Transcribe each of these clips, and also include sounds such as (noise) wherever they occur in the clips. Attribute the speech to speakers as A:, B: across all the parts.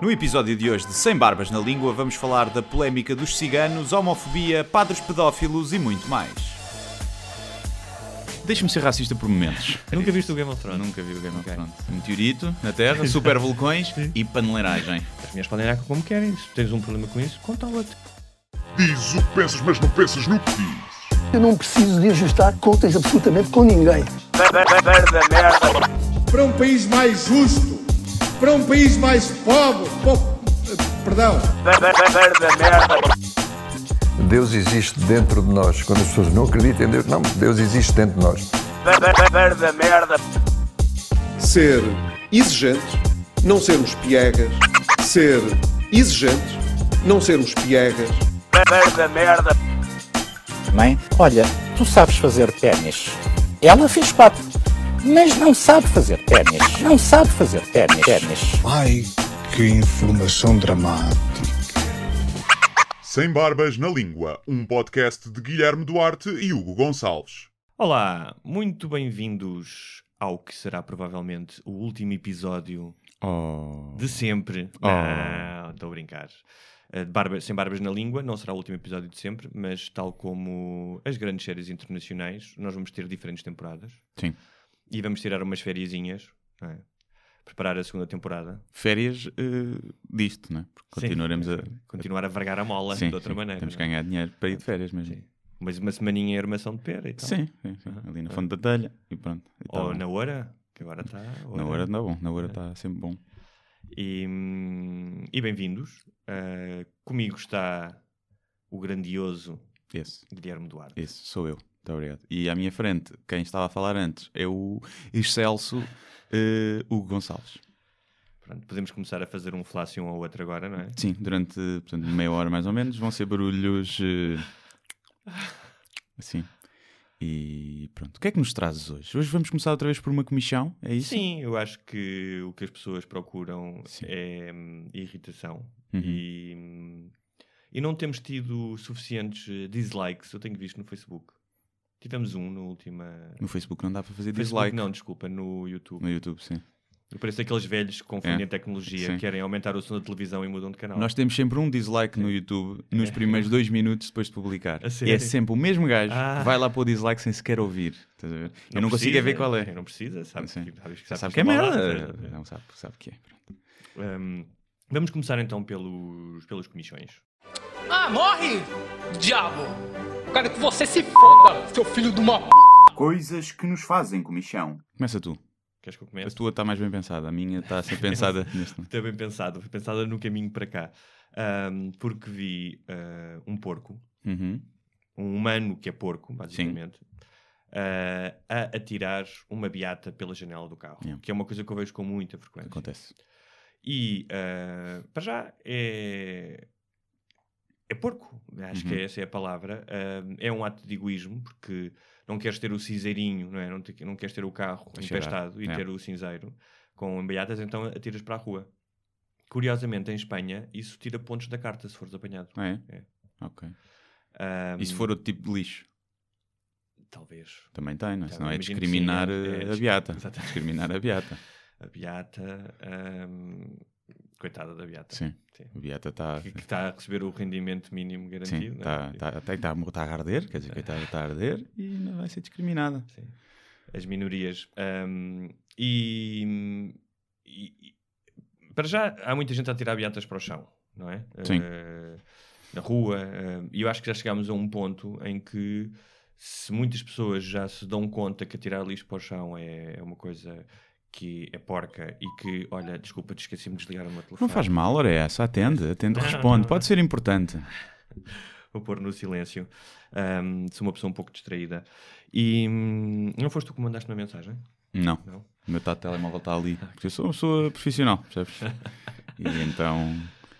A: No episódio de hoje de Sem Barbas na Língua, vamos falar da polémica dos ciganos, homofobia, padres pedófilos e muito mais. Deixa-me ser racista por momentos. (laughs)
B: Nunca viste o Game of Thrones?
A: Nunca vi o Game of Thrones. Meteorito na Terra, (laughs) super vulcões e paneleiragem.
B: As minhas podem olhar como querem. Se tens um problema com isso, conta-o-te.
C: Diz o que pensas, mas não pensas no que diz.
D: Eu não preciso de ajustar contas absolutamente com ninguém.
E: para um país mais justo, para um país mais pobre, po- perdão,
F: Deus existe dentro de nós. Quando as pessoas não acreditam em Deus, não, Deus existe dentro de nós.
G: ser exigentes, não sermos piegas, ser exigentes, não sermos piegas,
H: Mãe, olha, tu sabes fazer ténis. Ela fez quatro, mas não sabe fazer ténis. Não sabe fazer ténis. ténis.
E: ai que informação dramática.
C: Sem Barbas na Língua, um podcast de Guilherme Duarte e Hugo Gonçalves.
B: Olá, muito bem-vindos ao que será provavelmente o último episódio
A: Oh.
B: de sempre.
A: Oh.
B: Não, estou a brincar. De Barba- Sem Barbas na Língua, não será o último episódio de sempre, mas tal como as grandes séries internacionais, nós vamos ter diferentes temporadas
A: Sim.
B: E vamos tirar umas fériasinhas, não é? preparar a segunda temporada.
A: Férias eh, disto, não é? Porque
B: Sim,
A: continuaremos a.
B: Continuar a vergar a mola
A: Sim,
B: de outra
A: sim,
B: maneira.
A: Temos que
B: é?
A: ganhar dinheiro para ir de férias, mas.
B: Sim. Mas uma semaninha em armação de pera e tal.
A: Sim, sim, sim. ali na fonte da telha e pronto. E tá
B: Ou
A: bom.
B: na hora, que agora está.
A: Na hora está bom, na hora está sempre bom.
B: E, e bem-vindos. Uh, comigo está o grandioso
A: Esse,
B: Guilherme Duarte.
A: esse, sou eu. Muito obrigado. E à minha frente, quem estava a falar antes, é o excelso eh, Hugo Gonçalves.
B: Pronto, podemos começar a fazer um flácio um ao outro agora, não é?
A: Sim, durante portanto, meia hora mais ou menos vão ser barulhos eh, assim. E pronto. O que é que nos trazes hoje? Hoje vamos começar outra vez por uma comissão, é isso?
B: Sim, eu acho que o que as pessoas procuram
A: Sim.
B: é hum, irritação.
A: Uhum.
B: E, hum, e não temos tido suficientes eh, dislikes, eu tenho visto no Facebook. Tivemos um na última.
A: No Facebook não dá para fazer
B: Facebook,
A: dislike.
B: Não, desculpa, no YouTube.
A: No YouTube, sim.
B: Eu pareço aqueles velhos que confundem
A: É.
B: a tecnologia,
A: Sim.
B: querem aumentar o som da televisão e mudam de canal.
A: Nós temos sempre um dislike no YouTube nos primeiros dois minutos depois de publicar. (laughs) E é sempre o mesmo gajo
B: Ah.
A: que vai lá pôr dislike sem sequer ouvir. Estás a ver? Eu não consigo é ver qual é.
B: Não precisa, sabe,
A: Sim.
B: que, sabes que,
A: Já
B: sabes
A: sabe que é
B: está mal
A: merda. Não sabe, sabe que é.
B: Hum, vamos começar então pelos, pelos comissões.
I: Ah, morre, diabo! Quero que você se foda, seu filho de uma p.
A: Coisas que nos fazem comichão. Começa tu.
B: Queres que eu
A: A
B: comece?
A: tua está mais bem pensada. A minha está a ser pensada (laughs) neste momento.
B: Está bem pensado, foi pensada no caminho para cá. Hum, porque vi ah, um porco,
A: Uhum.
B: um humano que é porco, basicamente, ah, a atirar uma beata pela janela do carro.
A: Yeah.
B: Que é uma coisa que eu vejo com muita frequência.
A: Acontece.
B: E, ah, para já, é. É porco, acho que
A: Uhum.
B: essa é a palavra. Ah, é um ato de egoísmo, porque não queres ter o cinzeirinho, não é? Não, te- não queres ter o carro
A: A cheirar,
B: empestado e
A: é.
B: ter o cinzeiro com beatas, então atiras para a rua. Curiosamente, em Espanha, isso tira pontos da carta se fores apanhado.
A: É?
B: É.
A: Ok.
B: Ah,
A: E se for outro tipo de lixo?
B: Talvez.
A: Também tem, não é?
B: Tá,
A: Senão é
B: que
A: discriminar
B: sim, é-
A: eh,
B: é
A: a beata. (laughs)
B: Exatamente.
A: Discriminar a beata.
B: A beata. ahm, coitada da beata.
A: Sim.
B: Sim.
A: A beata está...
B: Que, está a receber o rendimento mínimo garantido.
A: Sim, está
B: é?
A: tá, tá, tá, tá a arder, quer dizer, coitada, está a arder e não vai ser discriminada.
B: Sim. As minorias. Ahm, e, e- para já há muita gente a tirar beatas para o chão, não é?
A: Sim.
B: Eh, na rua. eh, E eu acho que já chegámos a um ponto em que se muitas pessoas já se dão conta que atirar lixo para o chão é, é uma coisa que é porca e que, olha, desculpa, te esqueci-me de desligar o meu telefone.
A: Não faz mal, ora é essa, atende, atende, responde, pode ser importante.
B: Vou pôr no silêncio. Ahm, sou uma pessoa um pouco distraída. E hum, não foste tu que mandaste uma mensagem?
A: Não,
B: Não?
A: o meu tá- telemóvel está ali, porque eu sou uma pessoa profissional, percebes? (laughs) E então,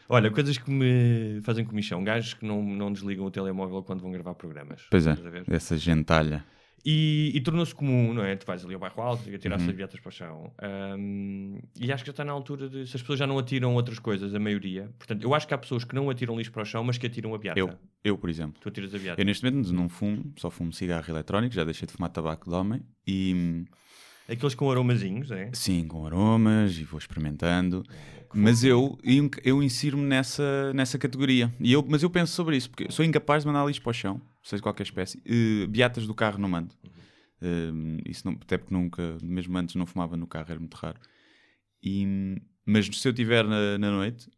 B: Olha, coisas que me fazem comichão. Gajos que não, não desligam o telemóvel quando vão gravar programas.
A: pois é, essa gentalha.
B: E, e tornou-se comum, não é? Tu vais ali ao bairro alto e atirar-se
A: Uhum.
B: as beatas para o chão. Ahm, e acho que já está na altura de. Se as pessoas já não atiram outras coisas, a maioria. Portanto, eu acho que há pessoas que não atiram lixo para o chão, mas que atiram a beata.
A: Eu, eu, por exemplo.
B: Tu atiras a beata.
A: Eu neste momento não fumo, só fumo cigarro eletrónico, já deixei de fumar tabaco de homem e,
B: Aqueles com aromazinhos, é?
A: Sim, com aromas e vou experimentando. Mas eu, eu, insiro-me nessa, nessa categoria. E eu, mas eu penso sobre isso, porque sou incapaz de mandar lixo para o chão, seja qualquer espécie. Eh, beatas do carro não mando. Eh, isso não, até porque nunca, mesmo antes não fumava no carro, era muito raro. E, mas se eu estiver na, na noite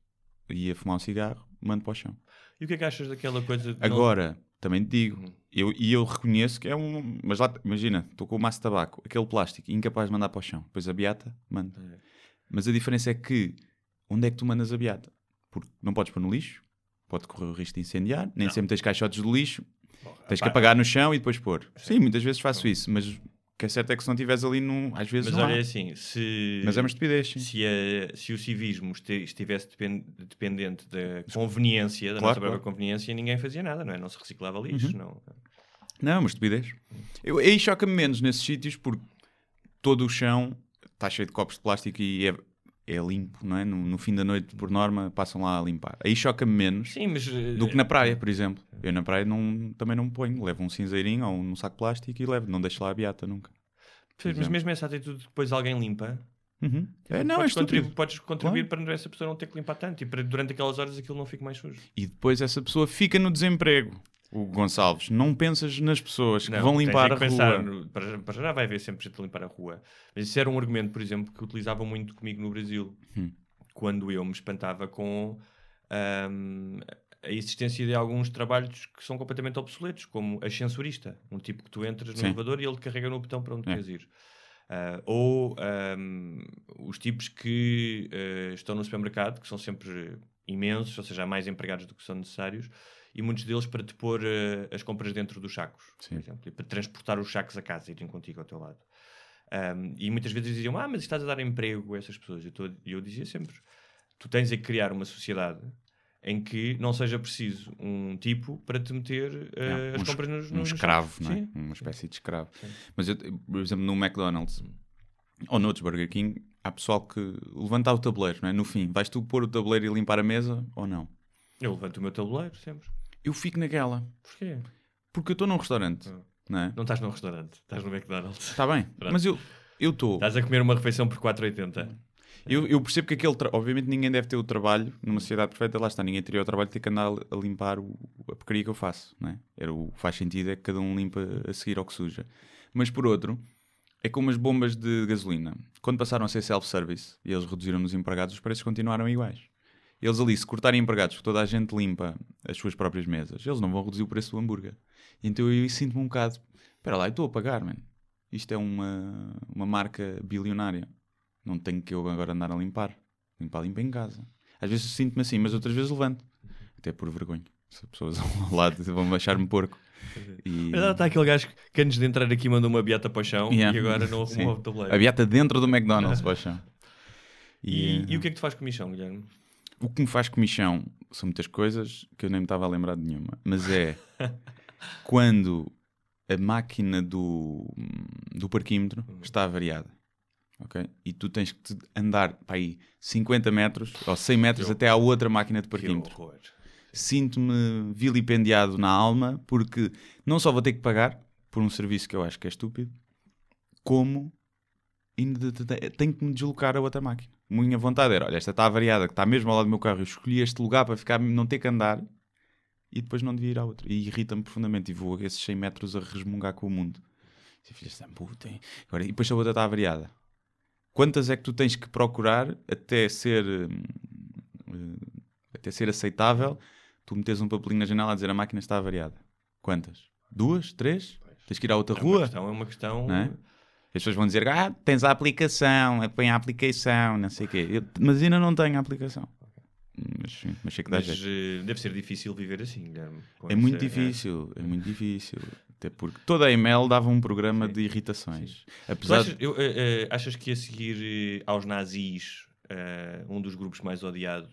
A: e ia fumar um cigarro, mando para o chão.
B: E o que é que achas daquela coisa de não-
A: Agora, também te digo,
B: Uhum.
A: Eu, e eu reconheço que é um. Mas lá, imagina, estou com o maço de tabaco, aquele plástico, incapaz de mandar para o chão. Depois a beata, manda.
B: É.
A: Mas a diferença é que, onde é que tu mandas a beata? Porque não podes pôr no lixo, pode correr o risco de incendiar, nem sempre tens caixotes de lixo, tens que apagar no chão e depois pôr. Sim, muitas vezes faço isso, mas que é certo é que se não estiveres ali, num, às vezes
B: Mas
A: não
B: olha
A: há.
B: assim, se,
A: Mas é uma estupidez, sim.
B: se, a- se o civismo estivesse depen- dependente da conveniência, da
A: Claro,
B: nossa própria
A: claro. Uhum.
B: conveniência, ninguém fazia nada, não é? Não se reciclava lixo, não.
A: Não, mas estupidez. Eu, aí choca-me menos nesses sítios porque todo o chão está cheio de copos de plástico e é, é limpo, não é? No, no fim da noite, por norma, passam lá a limpar. Aí choca-me menos
B: Sim, mas... eh,
A: do que na praia, por exemplo. Eu na praia não, também não me ponho. Levo um cinzeirinho ou um saco de plástico e levo. Não deixo lá a beata nunca.
B: Mas
A: exemplo.
B: mesmo essa atitude depois alguém limpa,
A: Uhum. É, não, é
B: podes,
A: estúpido.
B: contribuir, podes contribuir
A: Claro.
B: para essa pessoa não ter que limpar tanto e para durante aquelas horas aquilo não fique mais sujo.
A: E depois essa pessoa fica no desemprego. O Gonçalves, não pensas nas pessoas que
B: Não,
A: vão limpar a
B: pensar
A: rua.
B: para, para já vai haver sempre gente a limpar a rua. Mas isso era um argumento, por exemplo, que utilizavam muito comigo no Brasil.
A: Hum.
B: Quando eu me espantava com ahm, a existência de alguns trabalhos que são completamente obsoletos, como ascensorista. Um tipo que tu entras no
A: Sim.
B: elevador e ele carrega no botão para onde
A: É.
B: queres ir. Ah, ou ahm, os tipos que eh, estão no supermercado, que são sempre imensos, ou seja, há mais empregados do que são necessários, e muitos deles para te pôr eh, as compras dentro dos sacos,
A: Sim.
B: por exemplo, e para transportar os sacos a casa e irem contigo ao teu lado. Ahm, e muitas vezes diziam, ah, mas estás a dar emprego a essas pessoas. E eu, eu dizia sempre, tu tens que criar uma sociedade em que não seja preciso um tipo para te meter
A: É,
B: as
A: um,
B: compras nos,
A: um
B: nos
A: escravo,
B: sacos.
A: não é?
B: Sim.
A: Uma espécie de escravo. Mas, eu, por exemplo, no McDonald's ou noutros Burger King, há pessoal que levanta o tabuleiro, não é? No fim, vais tu pôr o tabuleiro e limpar a mesa ou não?
B: Eu levanto o meu tabuleiro sempre.
A: Eu fico naquela.
B: Porquê?
A: Porque eu estou num restaurante,
B: Ah.
A: não é?
B: Não estás num restaurante, estás no McDonald's.
A: Está bem, (laughs)
B: Pronto.
A: mas eu estou.
B: Estás a comer uma refeição por 4,80.
A: Eu, eu percebo que aquele. tra- Obviamente ninguém deve ter o trabalho, numa sociedade perfeita, lá está, ninguém teria o trabalho de ter que andar a limpar o, a porcaria que eu faço, não é? Era o faz sentido é que cada um limpa a seguir ao que suja. Mas por outro, é como as bombas de gasolina. Quando passaram a ser self-service e eles reduziram os empregados, os preços continuaram iguais. Eles ali, se cortarem empregados, porque toda a gente limpa as suas próprias mesas, eles não vão reduzir o preço do hambúrguer. Então eu sinto-me um bocado, espera lá, eu estou a pagar, mano. Isto é uma, uma marca bilionária. Não tenho que eu agora andar a limpar. Limpar, limpa em casa. Às vezes sinto-me assim, mas outras vezes levanto. Até por vergonha. Se as pessoas ao lado vão achar-me porco. E...
B: Está aquele gajo que antes de entrar aqui mandou uma beata para o chão
A: Yeah.
B: e agora não arrumou o tabuleiro.
A: A beata dentro do McDonald's, poxa. (laughs)
B: E, e o que é que tu fazes com o Michão, Guilherme?
A: O que me faz comichão são muitas coisas que eu nem me estava a lembrar de nenhuma. Mas é (laughs) quando a máquina do, do parquímetro está variada. ok? E tu tens que andar para aí 50 metros ou 100 metros até à outra máquina de parquímetro. Sinto-me vilipendiado na alma porque não só vou ter que pagar por um serviço que eu acho que é estúpido, como ainda te- te- tenho que me deslocar a outra máquina. Minha vontade era, olha, esta está variada, que está mesmo ao lado do meu carro, eu escolhi este lugar para ficar, não ter que andar e depois não devia ir à outra. E irrita-me profundamente e vou a esses 100 metros a resmungar com o mundo. E filhas da puta, hein? Agora, e depois a outra está variada. Quantas é que tu tens que procurar até ser eh, até ser aceitável tu metes um papelinho na janela a dizer a máquina está variada? Quantas? Duas? Três? Tens que ir à outra
B: É uma
A: rua?
B: questão, é uma questão.
A: Não é? As pessoas vão dizer, ah, tens a aplicação, põe a aplicação, não sei o quê. Eu- mas ainda não tenho a aplicação. Mas, sim, mas sei que dá
B: Mas
A: jeito.
B: eh, deve ser difícil viver assim, Guilherme. com
A: É muito
B: essa-
A: difícil, é muito difícil. Até porque toda a email dava um programa de irritações. Apesar
B: achas, eu, eh, eh, achas que a seguir eh, aos nazis, eh, um dos grupos mais odiados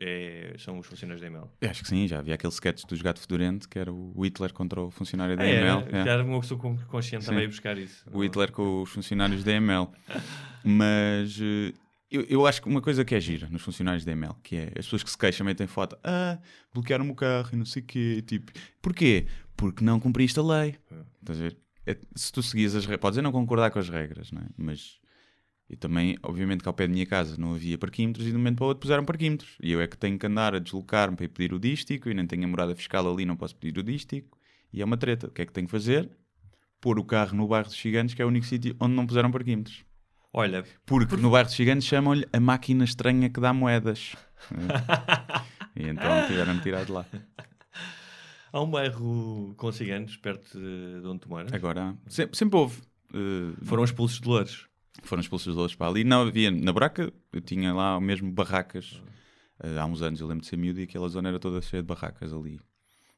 B: é- são os funcionários da?
A: Eu acho que sim, já havia aquele sketch dos gato fedorento que era o Hitler contra o funcionário da
B: Ah, é,
A: é.
B: Já era uma pessoa consciente
A: Sim.
B: também a buscar isso.
A: O Hitler com os funcionários da ML. (laughs) Mas eh, eu, eu acho que uma coisa que é gira nos funcionários da ML, que é as pessoas que se queixam metem foto, ah, bloquearam-me o carro e não sei o quê. Tipo, porquê? Porque não cumpriste a lei. Estás a ver? é- se tu seguias as regras, podes não concordar com as regras, não é? Mas e também, obviamente, que ao pé da minha casa não havia parquímetros e de um momento para o outro puseram parquímetros. E eu é que tenho que andar a deslocar-me para ir pedir o dístico e nem tenho a morada fiscal ali, não posso pedir o dístico. E é uma treta. O que é que tenho que fazer? Pôr o carro no bairro dos Gigantes, que é o único sítio onde não puseram parquímetros.
B: Olha,
A: Porque no bairro dos Gigantes chamam-lhe a máquina estranha que dá moedas. (laughs) e então tiveram de tirar de lá.
B: há um bairro com ciganos perto de, de onde tu moras.
A: Agora, sempre, sempre houve. Uh,
B: Foram expulsos de Louros.
A: Foram expulsos os outros para ali. Não havia, na Braca, eu tinha lá mesmo barracas. Uh, há uns anos eu lembro de ser miúdo e aquela zona era toda cheia de barracas ali.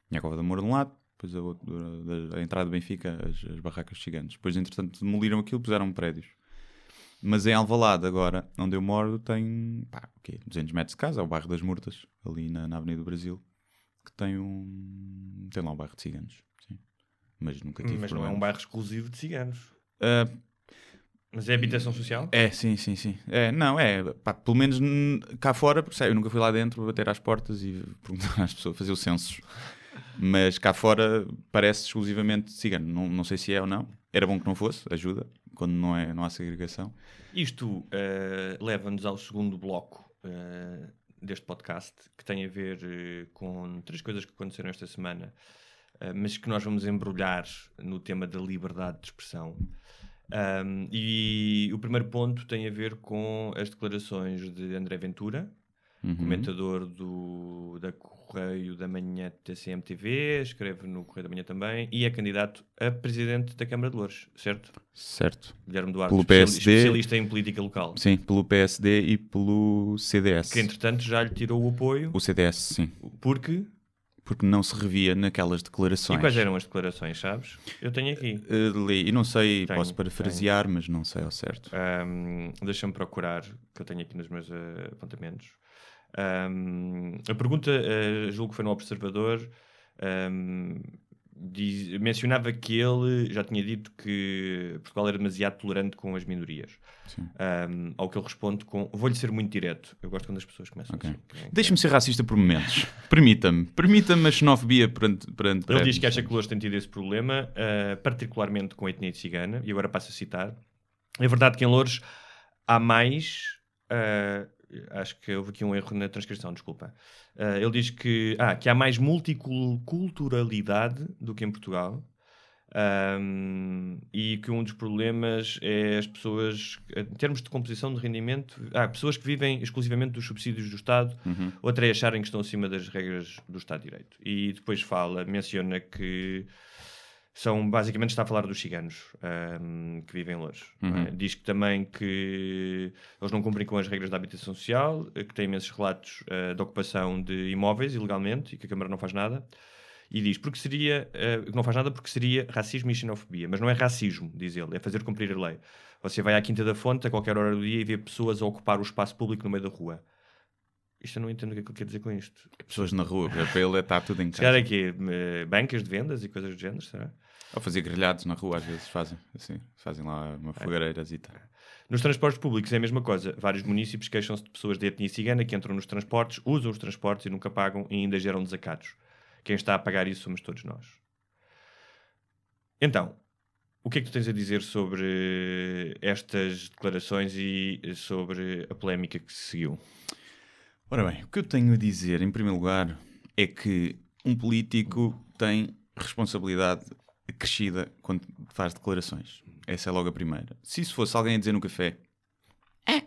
A: Tinha a Cova da Moura de um lado, depois a, outra- a entrada do Benfica, as, as barracas gigantes. Depois, entretanto, demoliram aquilo, puseram prédios. Mas em Alvalade, agora, onde eu moro, tem pá, o quê? 200 metros de casa, é o bairro das Murtas, ali na, na Avenida do Brasil, que tem um. tem lá um bairro de ciganos. Sim. Mas nunca tive
B: Mas não é um
A: problemas.
B: bairro exclusivo de ciganos.
A: Ah,
B: Mas é habitação social?
A: É, sim, sim, sim. É, não, é, pá, pelo menos cá fora, porque, sei, eu nunca fui lá dentro bater às portas e perguntar (laughs) às pessoas, fazer o censo. Mas cá fora parece exclusivamente cigano. Não, não sei se é ou não. Era bom que não fosse, ajuda, quando não, é, não há segregação.
B: Isto eh, leva-nos ao segundo bloco eh, deste podcast, que tem a ver eh, com três coisas que aconteceram esta semana, mas que nós vamos embrulhar no tema da liberdade de expressão. Ahm, e o primeiro ponto tem a ver com as declarações de André Ventura,
A: Uhum.
B: comentador do, da Correio da Manhã TCMTV, escreve no Correio da Manhã também, e é candidato a presidente da Câmara de Louros, certo?
A: Certo.
B: Guilherme Duarte,
A: Pelo PSD.
B: especialista em política local.
A: Sim, pelo PSD e pelo CDS.
B: Que entretanto já lhe tirou o apoio,
A: O CDS, sim.
B: porque.
A: Porque não se revia naquelas declarações.
B: E quais eram as declarações, sabes? Eu tenho aqui.
A: Uh, li, e não sei,
B: Tenho,
A: posso parafrasear, mas não sei ao certo.
B: Ahm, Deixa-me procurar, que eu tenho aqui nos meus eh, apontamentos. Ahm, a pergunta, eh, julgo que foi no Observador, ahm, diz- mencionava que ele já tinha dito que Portugal era demasiado tolerante com as minorias. Ahm, ao que ele responde com: Vou-lhe ser muito direto. Eu gosto quando as pessoas começam
A: Ok.
B: assim. que é-
A: Deixa-me ser racista por momentos. (laughs) Permita-me. Permita-me a xenofobia perante, perante
B: Ele diz que acha que Louros tem tido esse problema, eh, particularmente com a etnia cigana, e agora passo a citar. É verdade que em Louros há mais. eh, acho que houve aqui um erro na transcrição, desculpa. Eh, ele diz que, ah, que há mais multiculturalidade do que em Portugal. ahm, e que um dos problemas é as pessoas, em termos de composição de rendimento, há pessoas que vivem exclusivamente dos subsídios do Estado,
A: Uhum.
B: outra é acharem que estão acima das regras do Estado de Direito. E depois fala, menciona que são, basicamente está a falar dos ciganos ahm, que vivem longe. é?
A: Uhum.
B: Diz que também que eles não cumprem com as regras da habitação social, eh, que tem imensos relatos eh, de ocupação de imóveis ilegalmente e que a Câmara não faz nada. E diz porque seria, que não faz nada porque seria racismo e xenofobia. Mas não é racismo, diz ele, é fazer cumprir a lei. Você vai à Quinta da Fonte a qualquer hora do dia e vê pessoas a ocupar o espaço público no meio da rua. Isto eu não entendo o que é que ele quer dizer com isto.
A: Pessoas na rua, para ele está tudo em casa.
B: é quê? Eh, Bancas de vendas e coisas do género, será?
A: Ou fazer grelhados na rua, às vezes fazem. Assim, fazem lá uma fogareira e tal.
B: Nos transportes públicos é a mesma coisa. Vários municípios queixam-se de pessoas de etnia cigana que entram nos transportes, usam os transportes e nunca pagam e ainda geram desacatos. Quem está a pagar isso somos todos nós. Então, o que é que tu tens a dizer sobre estas declarações e sobre a polémica que se seguiu?
A: Ora bem, o que eu tenho a dizer, em primeiro lugar, é que um político tem responsabilidade crescida quando faz declarações. Essa é logo a primeira. Se isso fosse alguém a dizer no café, é,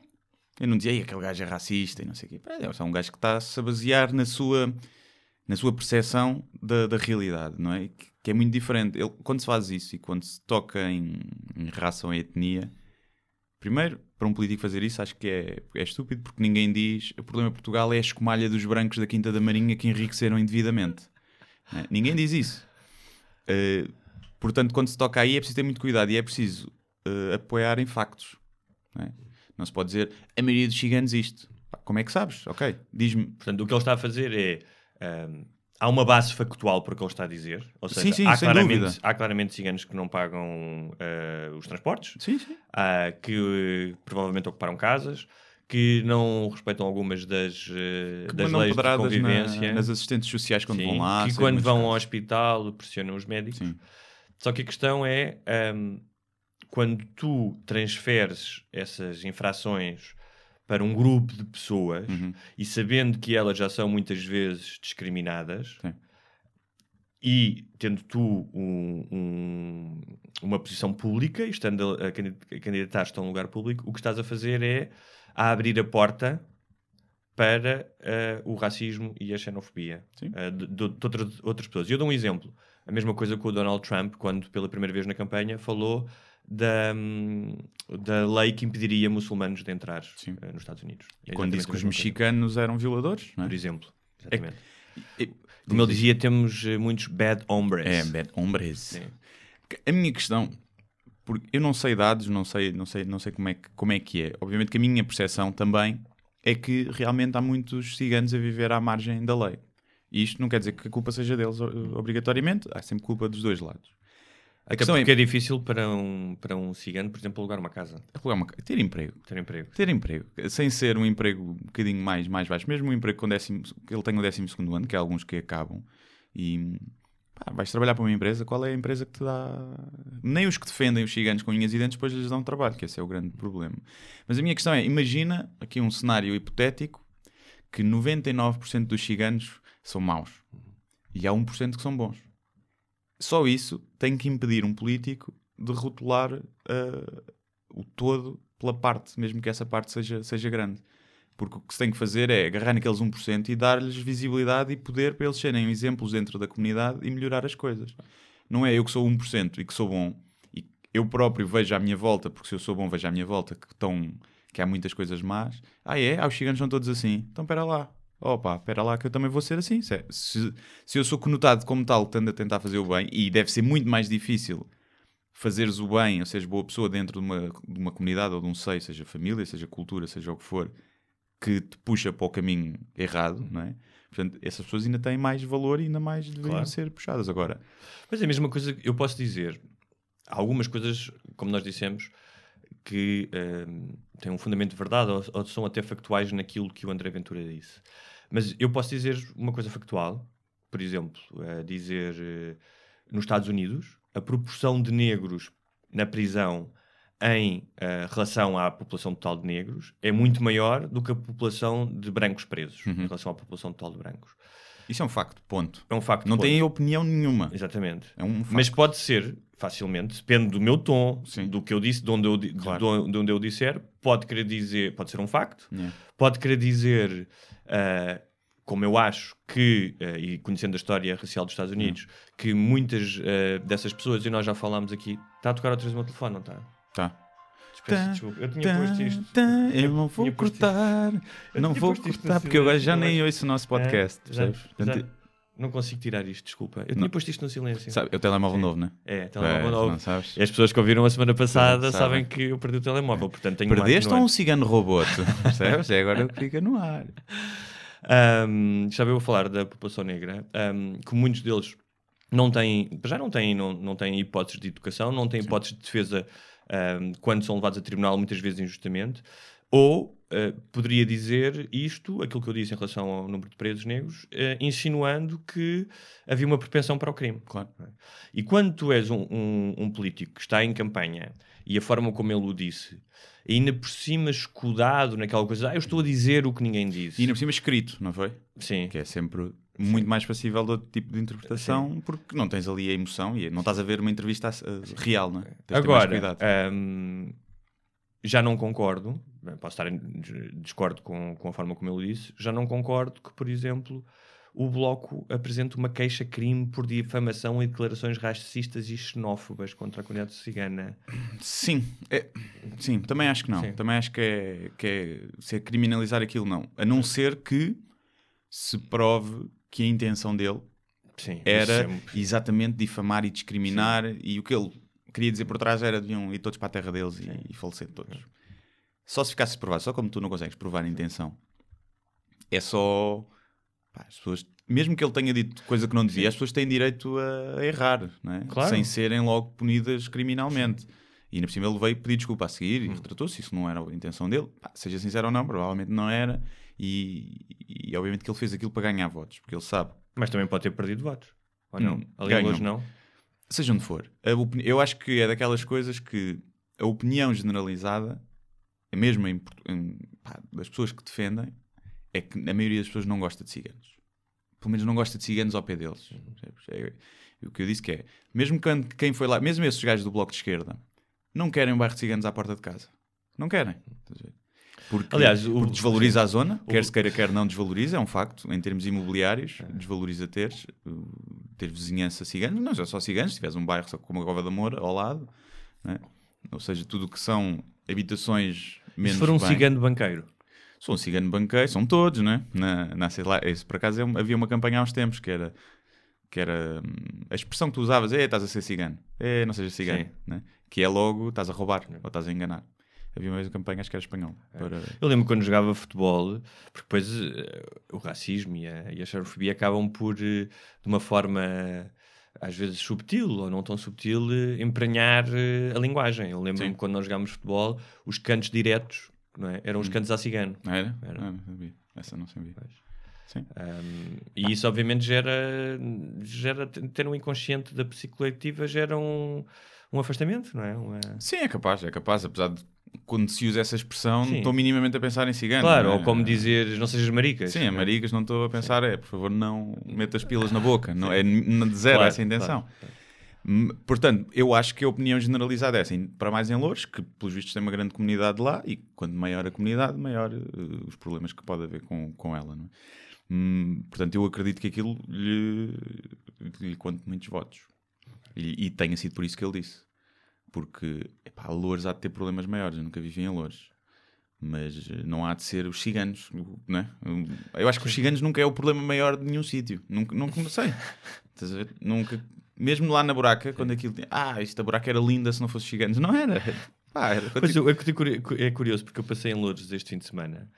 A: eu não dizia, "Ei, aquele gajo é racista e não sei o quê. É um gajo que está-se a basear na sua, na sua percepção da, da realidade, não é? Que, que é muito diferente. Ele, quando se faz isso e quando se toca em, em raça ou etnia, Primeiro, para um político fazer isso, acho que é, é estúpido, porque ninguém diz o problema de Portugal é a escumalha dos brancos da Quinta da Marinha que enriqueceram indevidamente. Né? Ninguém diz isso. Uh, portanto, quando se toca aí, é preciso ter muito cuidado e é preciso uh, apoiar em factos. Não, não se pode dizer a maioria dos ciganos isto. Como é que sabes? Ok, diz-me.
B: Portanto, o que ele está a fazer é. ahm, há uma base factual para o que ele está a dizer. Ou seja,
A: Sim, sim,
B: há, claramente,
A: dúvida.
B: há claramente ciganos que não pagam ah, os transportes,
A: Sim,
B: ah, que eh, provavelmente ocuparam casas, que não respeitam algumas das, eh, das leis de convivência.
A: na- nas assistentes sociais quando vão lá.
B: que quando vão ao
A: casos.
B: hospital pressionam os médicos. Só que a questão é hum, quando tu transferes essas infrações para um grupo de pessoas
A: Uhum.
B: e sabendo que elas já são muitas vezes discriminadas
A: Sim.
B: e tendo tu um- um- uma posição pública e estando a, a candid- a candidatar-te a um lugar público, o que estás a fazer é a abrir a porta para eh, o racismo e a xenofobia eh, de, de- de outras, outras pessoas. E eu dou um exemplo. A mesma coisa com o Donald Trump, quando pela primeira vez na campanha falou da, hum, da lei que impediria muçulmanos de entrar
A: Sim.
B: eh, nos Estados Unidos. É
A: Quando disse que os
B: mesma coisa,
A: mexicanos eram violadores, é?
B: Por exemplo. Exatamente.
A: E-
B: Como ele dizia, temos eh, muitos bad hombres.
A: É, bad hombres.
B: Sim.
A: A minha questão, porque eu não sei dados, não sei, não sei, não sei como, é que, como é que é. Obviamente que a minha percepção também é que realmente há muitos ciganos a viver à margem da lei. E isto não quer dizer que a culpa seja deles obrigatoriamente, há sempre culpa dos dois lados. A
B: Até
A: questão
B: porque
A: é,
B: é difícil para um, para um cigano, por exemplo, alugar uma casa,
A: alugar uma ter emprego.
B: ter emprego.
A: Ter emprego, sem ser um emprego um bocadinho mais, mais baixo, mesmo um emprego com décimo, que ele tem o décimo segundo ano, que há alguns que acabam, e pá, vais trabalhar para uma empresa, qual é a empresa que te dá... Nem os que defendem os ciganos com unhas e dentes depois lhes dão trabalho, que esse é o grande problema. Mas a minha questão é, imagina aqui um cenário hipotético que 99% dos ciganos são maus e há 1% que são bons. Só isso tem que impedir um político de rotular ah, o todo pela parte, mesmo que essa parte seja, seja grande. Porque o que se tem que fazer é agarrar naqueles 1% e dar-lhes visibilidade e poder para eles serem exemplos dentro da comunidade e melhorar as coisas. Não é eu que sou 1% e que sou bom e eu próprio vejo à minha volta, porque se eu sou bom vejo à minha volta que, que há muitas coisas más. Ah é? Ah, os ciganos são todos assim. Então espera lá. Opa, espera lá que eu também vou ser assim. Se, se, se eu sou conotado como tal, tendo a tentar fazer o bem, e deve ser muito mais difícil fazeres o bem, ou seres boa pessoa dentro de uma, de uma comunidade ou de um seio, seja família, seja cultura, seja o que for, que te puxa para o caminho errado, não é? Portanto, essas pessoas ainda têm mais valor e ainda mais deveriam
B: Claro.
A: ser puxadas. Agora,
B: Mas é a mesma coisa que eu posso dizer. Há algumas coisas, como nós dissemos, que ehm, têm um fundamento de verdade ou, ou são até factuais naquilo que o André Ventura disse. Mas eu posso dizer uma coisa factual. Por exemplo, eh, dizer eh, nos Estados Unidos a proporção de negros na prisão em eh, relação à população total de negros é muito maior do que a população de brancos presos
A: Uhum.
B: em relação à população total de brancos.
A: isso é um facto, ponto.
B: É um facto.
A: Não
B: ponto.
A: têm opinião nenhuma.
B: Exatamente.
A: É um facto.
B: Mas pode ser, facilmente, depende do meu tom,
A: Sim.
B: do que eu disse, de onde eu,
A: Claro.
B: de onde eu disser, pode querer dizer, pode ser um facto,
A: Yeah.
B: pode querer dizer, ah, como eu acho que, ah, e conhecendo a história racial dos Estados Unidos, que muitas ah, dessas pessoas, e nós já falámos aqui, está a tocar outra vez o meu telefone, não está?
A: Tá.
B: Peço
A: Tá,
B: desculpa. Eu tinha
A: Tá,
B: posto isto.
A: tá, eu não vou cortar,
B: Eu
A: não vou cortar, porque eu já nem ouço o nosso podcast,
B: É, já- já- não consigo tirar isto, desculpa. Eu
A: Não.
B: tinha posto isto no silêncio.
A: Sabe, é o telemóvel novo, né?
B: É, telemóvel
A: Pois,
B: novo.
A: não sabes?
B: E as pessoas que ouviram a semana passada
A: Sabem.
B: sabem que eu perdi o telemóvel, portanto tenho
A: Perdeste ou um cigano robô? (laughs) Percebes? É agora que fica no ar.
B: Um, estava eu a falar da população negra, um, que muitos deles não têm, já não têm, não, não têm hipóteses de educação, não têm hipóteses de defesa um, quando são levados a tribunal, muitas vezes injustamente, ou uh, poderia dizer isto, aquilo que eu disse em relação ao número de presos negros, uh, insinuando que havia uma propensão para o crime.
A: Claro.
B: E quando tu és um, um- um político que está em campanha e a forma como ele o disse, ainda por cima escudado naquela coisa, ah, eu estou a dizer o que ninguém disse.
A: E ainda por cima escrito, não foi?
B: Sim.
A: Que é sempre muito mais passível de outro tipo de interpretação, porque não tens ali a emoção e não estás a ver uma entrevista eh, real, não é? Tens
B: Agora,
A: cuidado.
B: hum, já não concordo, posso estar em discordo com, com a forma como ele disse, já não concordo que, por exemplo, o Bloco apresente uma queixa-crime por difamação e declarações racistas e xenófobas contra a comunidade cigana.
A: Sim, é- sim, também acho que não.
B: Sim.
A: Também acho que é, que é se é criminalizar aquilo, não. A não ser que se prove que a intenção dele
B: Sim,
A: era
B: sempre.
A: exatamente difamar e discriminar e o que ele queria dizer por trás era deviam ir todos para a terra deles e, e falecer todos. Só se ficasse provado, só como tu não consegues provar a intenção, é só pá, as pessoas, mesmo que ele tenha dito coisa que não devia, as pessoas têm direito a errar, não é?
B: Claro.
A: sem serem logo punidas criminalmente. E ainda por cima ele veio pedir desculpa a seguir e
B: Hum.
A: retratou-se, isso não era a intenção dele. Pá, seja sincero ou não, provavelmente não era. E, e obviamente que ele fez aquilo para ganhar votos, porque ele sabe
B: Mas também pode ter perdido votos. Ou não?
A: Hum,
B: Ali hoje não.
A: Seja onde for. Eu acho que é daquelas coisas que a opinião generalizada, é mesmo em em- pá, das pessoas que defendem, é que a maioria das pessoas não gosta de ciganos. Pelo menos não gosta de ciganos ao pé deles. percebes? É- o que eu disse que é, mesmo quando quem foi lá, mesmo esses gajos do Bloco de Esquerda, não querem um bairro de ciganos à porta de casa. Não querem. Porque,
B: Aliás, o-
A: porque desvaloriza a zona,
B: o-
A: quer se queira, quer não desvaloriza, é um facto, em termos imobiliários, desvaloriza teres, ter vizinhança cigana, não é só ciganos, se tiveres um bairro só como a Gova da Moura ao lado, né? ou seja, tudo o que são habitações menos
B: se for um
A: bem-
B: cigano banqueiro?
A: Sou um cigano banqueiro, são todos, né? Na, na, sei lá, isso por acaso é havia uma campanha há uns tempos que era, que era hum, a expressão que tu usavas, é, estás a ser cigano, é, não sejas cigano, né? que é logo, estás a roubar ou estás a enganar. Havia uma campanha, acho que era espanhol. para-
B: Eu lembro quando jogava futebol, porque depois eh, o racismo e a, e a xenofobia acabam por, eh, de uma forma às vezes subtil ou não tão subtil, eh, emprenhar a linguagem. Eu lembro-me
A: Sim.
B: quando nós jogámos futebol, os cantos diretos não é? eram os
A: Hum.
B: cantos a cigano.
A: Não era?
B: Era.
A: Ah, não sabia. Essa não sabia. Sim.
B: Um, e isso obviamente gera, gera ter um inconsciente da psicoletiva gera um, um afastamento, não é? Uma-
A: Sim, é capaz, é capaz, apesar de quando se usa essa expressão,
B: Sim.
A: estou minimamente a pensar em cigano.
B: Claro,
A: é?
B: ou como dizer não sejas maricas.
A: Sim,
B: é?
A: maricas não estou a pensar, é por favor, não meta as pilas na boca. Não, é zero
B: Claro,
A: essa intenção.
B: claro,
A: Portanto, eu acho que a opinião generalizada é assim, para mais em Louros, que pelos vistos tem uma grande comunidade lá, e quando maior a comunidade, maior eh, os problemas que pode haver com, com ela. Não é? Hum, portanto, eu acredito que aquilo lhe, lhe conte muitos votos. E, e tenha sido por isso que ele disse. Porque, epá, Louros há de ter problemas maiores, eu nunca vivi em Louros. Mas eh, não há de ser os ciganos, não é? Eu acho que os ciganos nunca é o problema maior de nenhum sítio. Nunca, nunca sei. Estás a ver? Nunca, mesmo lá na buraca, quando aquilo tinha, ah, esta buraca era linda se não fosse ciganos. Não era. Pá, era
B: Pois, é é curioso porque eu passei em Lourdes este fim de semana.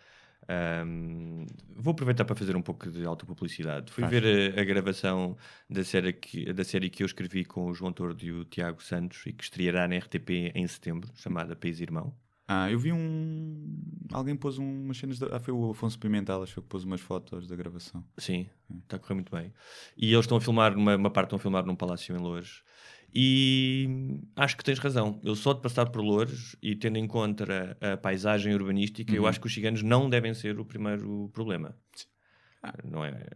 B: Ahm, vou aproveitar para fazer um pouco de autopublicidade. Fui
A: Faz.
B: ver a, a gravação da série, que, da série que eu escrevi com o João Tordo e o Tiago Santos e que estreará na RTP em setembro, chamada País Irmão.
A: Ah, eu vi um. Alguém pôs umas cenas. Da... Ah, foi o Afonso Pimentel, acho que pôs umas fotos da gravação.
B: Sim, está a correr muito bem. E eles estão a filmar, uma, uma parte estão a filmar num palácio em Loures. E acho que tens razão. Eu só de passar por Loures e tendo em conta a, a paisagem urbanística, eu
A: Uhum.
B: acho que os ciganos não devem ser o primeiro problema. Não é,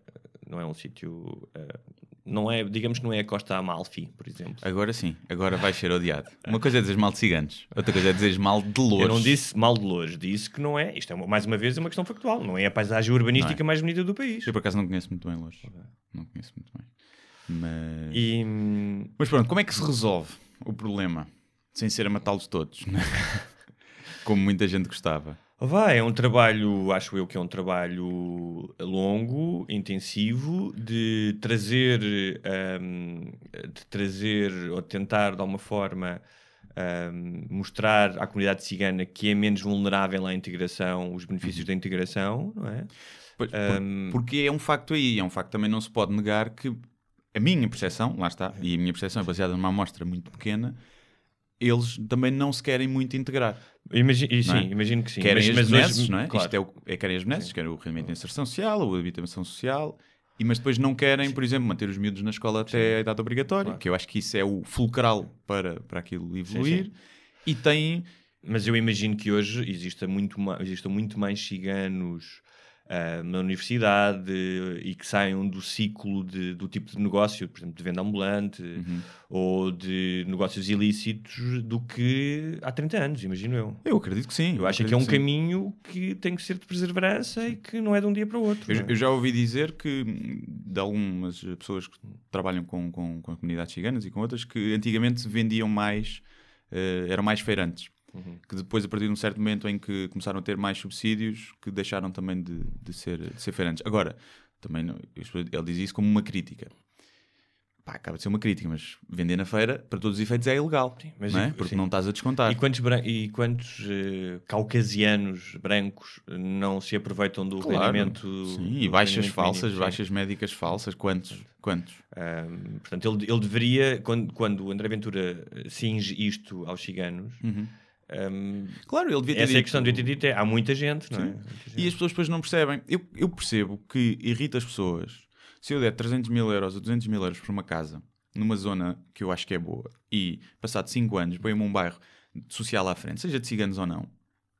B: não é um sítio. eh, não é, digamos que não é a Costa Amalfi, por exemplo.
A: Agora sim, agora vais ser odiado. Uma coisa é dizer mal de ciganos, outra coisa é dizer mal de louros.
B: Eu não disse mal de Loures, disse que não é. Isto é mais uma vez é uma questão factual. Não é a paisagem urbanística mais bonita do país.
A: Eu por acaso não conheço muito bem Louros. Não conheço muito bem. Mas.
B: E,
A: Mas pronto, como é que se resolve o problema sem ser a matá-los todos? (laughs) Como muita gente gostava.
B: Vai, é um trabalho, acho eu que é um trabalho longo, intensivo, de trazer, hum, de trazer ou tentar de alguma forma hum, mostrar à comunidade cigana que é menos vulnerável à integração, os benefícios da integração, não é?
A: Pois,
B: Hum.
A: porque é um facto aí, é um facto também não se pode negar que a minha percepção, lá está, e a minha percepção é baseada numa amostra muito pequena, eles também não se querem muito integrar.
B: Imagi- e sim,
A: não é?
B: imagino que sim.
A: Querem
B: Mas-
A: as
B: mas
A: benesses, não é?
B: claro.
A: Isto é, o, é querem as benesses, querem o rendimento de inserção social, ou a habitação social, e, mas depois não querem, por exemplo, manter os miúdos na escola até a idade obrigatória,
B: Claro.
A: que eu acho que isso é o fulcral para, para aquilo evoluir,
B: sim.
A: e têm
B: Mas eu imagino que hoje exista muito ma- existam muito mais ciganos ah, na universidade e que saiam do ciclo de- do tipo de negócio, por exemplo, de venda ambulante
A: Uhum.
B: ou de negócios ilícitos do que há 30 anos, imagino eu.
A: Eu acredito que sim.
B: Eu acho que é um
A: que sim.
B: caminho que tem que ser de perseverança e que não é de um dia para o outro.
A: Eu,
B: é?
A: eu já ouvi dizer que hum, de algumas pessoas que trabalham com, com, com comunidades ciganas e com outras que antigamente vendiam mais, eh, eram mais feirantes.
B: Uhum.
A: Que depois, a partir de um certo momento em que começaram a ter mais subsídios, que deixaram também de, de ser, de ser feirantes. Agora, também não- ele diz isso como uma crítica. Pá, acaba de ser uma crítica, mas vender na feira, para todos os efeitos, é ilegal.
B: mas
A: não é?
B: e-
A: Porque
B: sim.
A: não estás a descontar.
B: E quantos, e quantos eh, caucasianos brancos não se aproveitam do
A: Claro.
B: rendimento?
A: Sim, e baixas
B: rendimento
A: falsas,
B: mínimo, sim.
A: baixas médicas falsas, quantos? Quantos?
B: Ahm, portanto, ele, ele deveria, quando, quando o André Ventura cinge isto aos ciganos, ahm,
A: Claro, ele devia ter
B: essa é a
A: dito-
B: questão de ter dito, é, há muita gente, não é? Muita gente.
A: E as pessoas depois não percebem. Eu, eu percebo que irrita as pessoas. Se eu der 300 mil euros ou 200 mil euros por uma casa numa zona que eu acho que é boa e passado 5 anos põe-me um bairro social à frente, seja de ciganos ou não,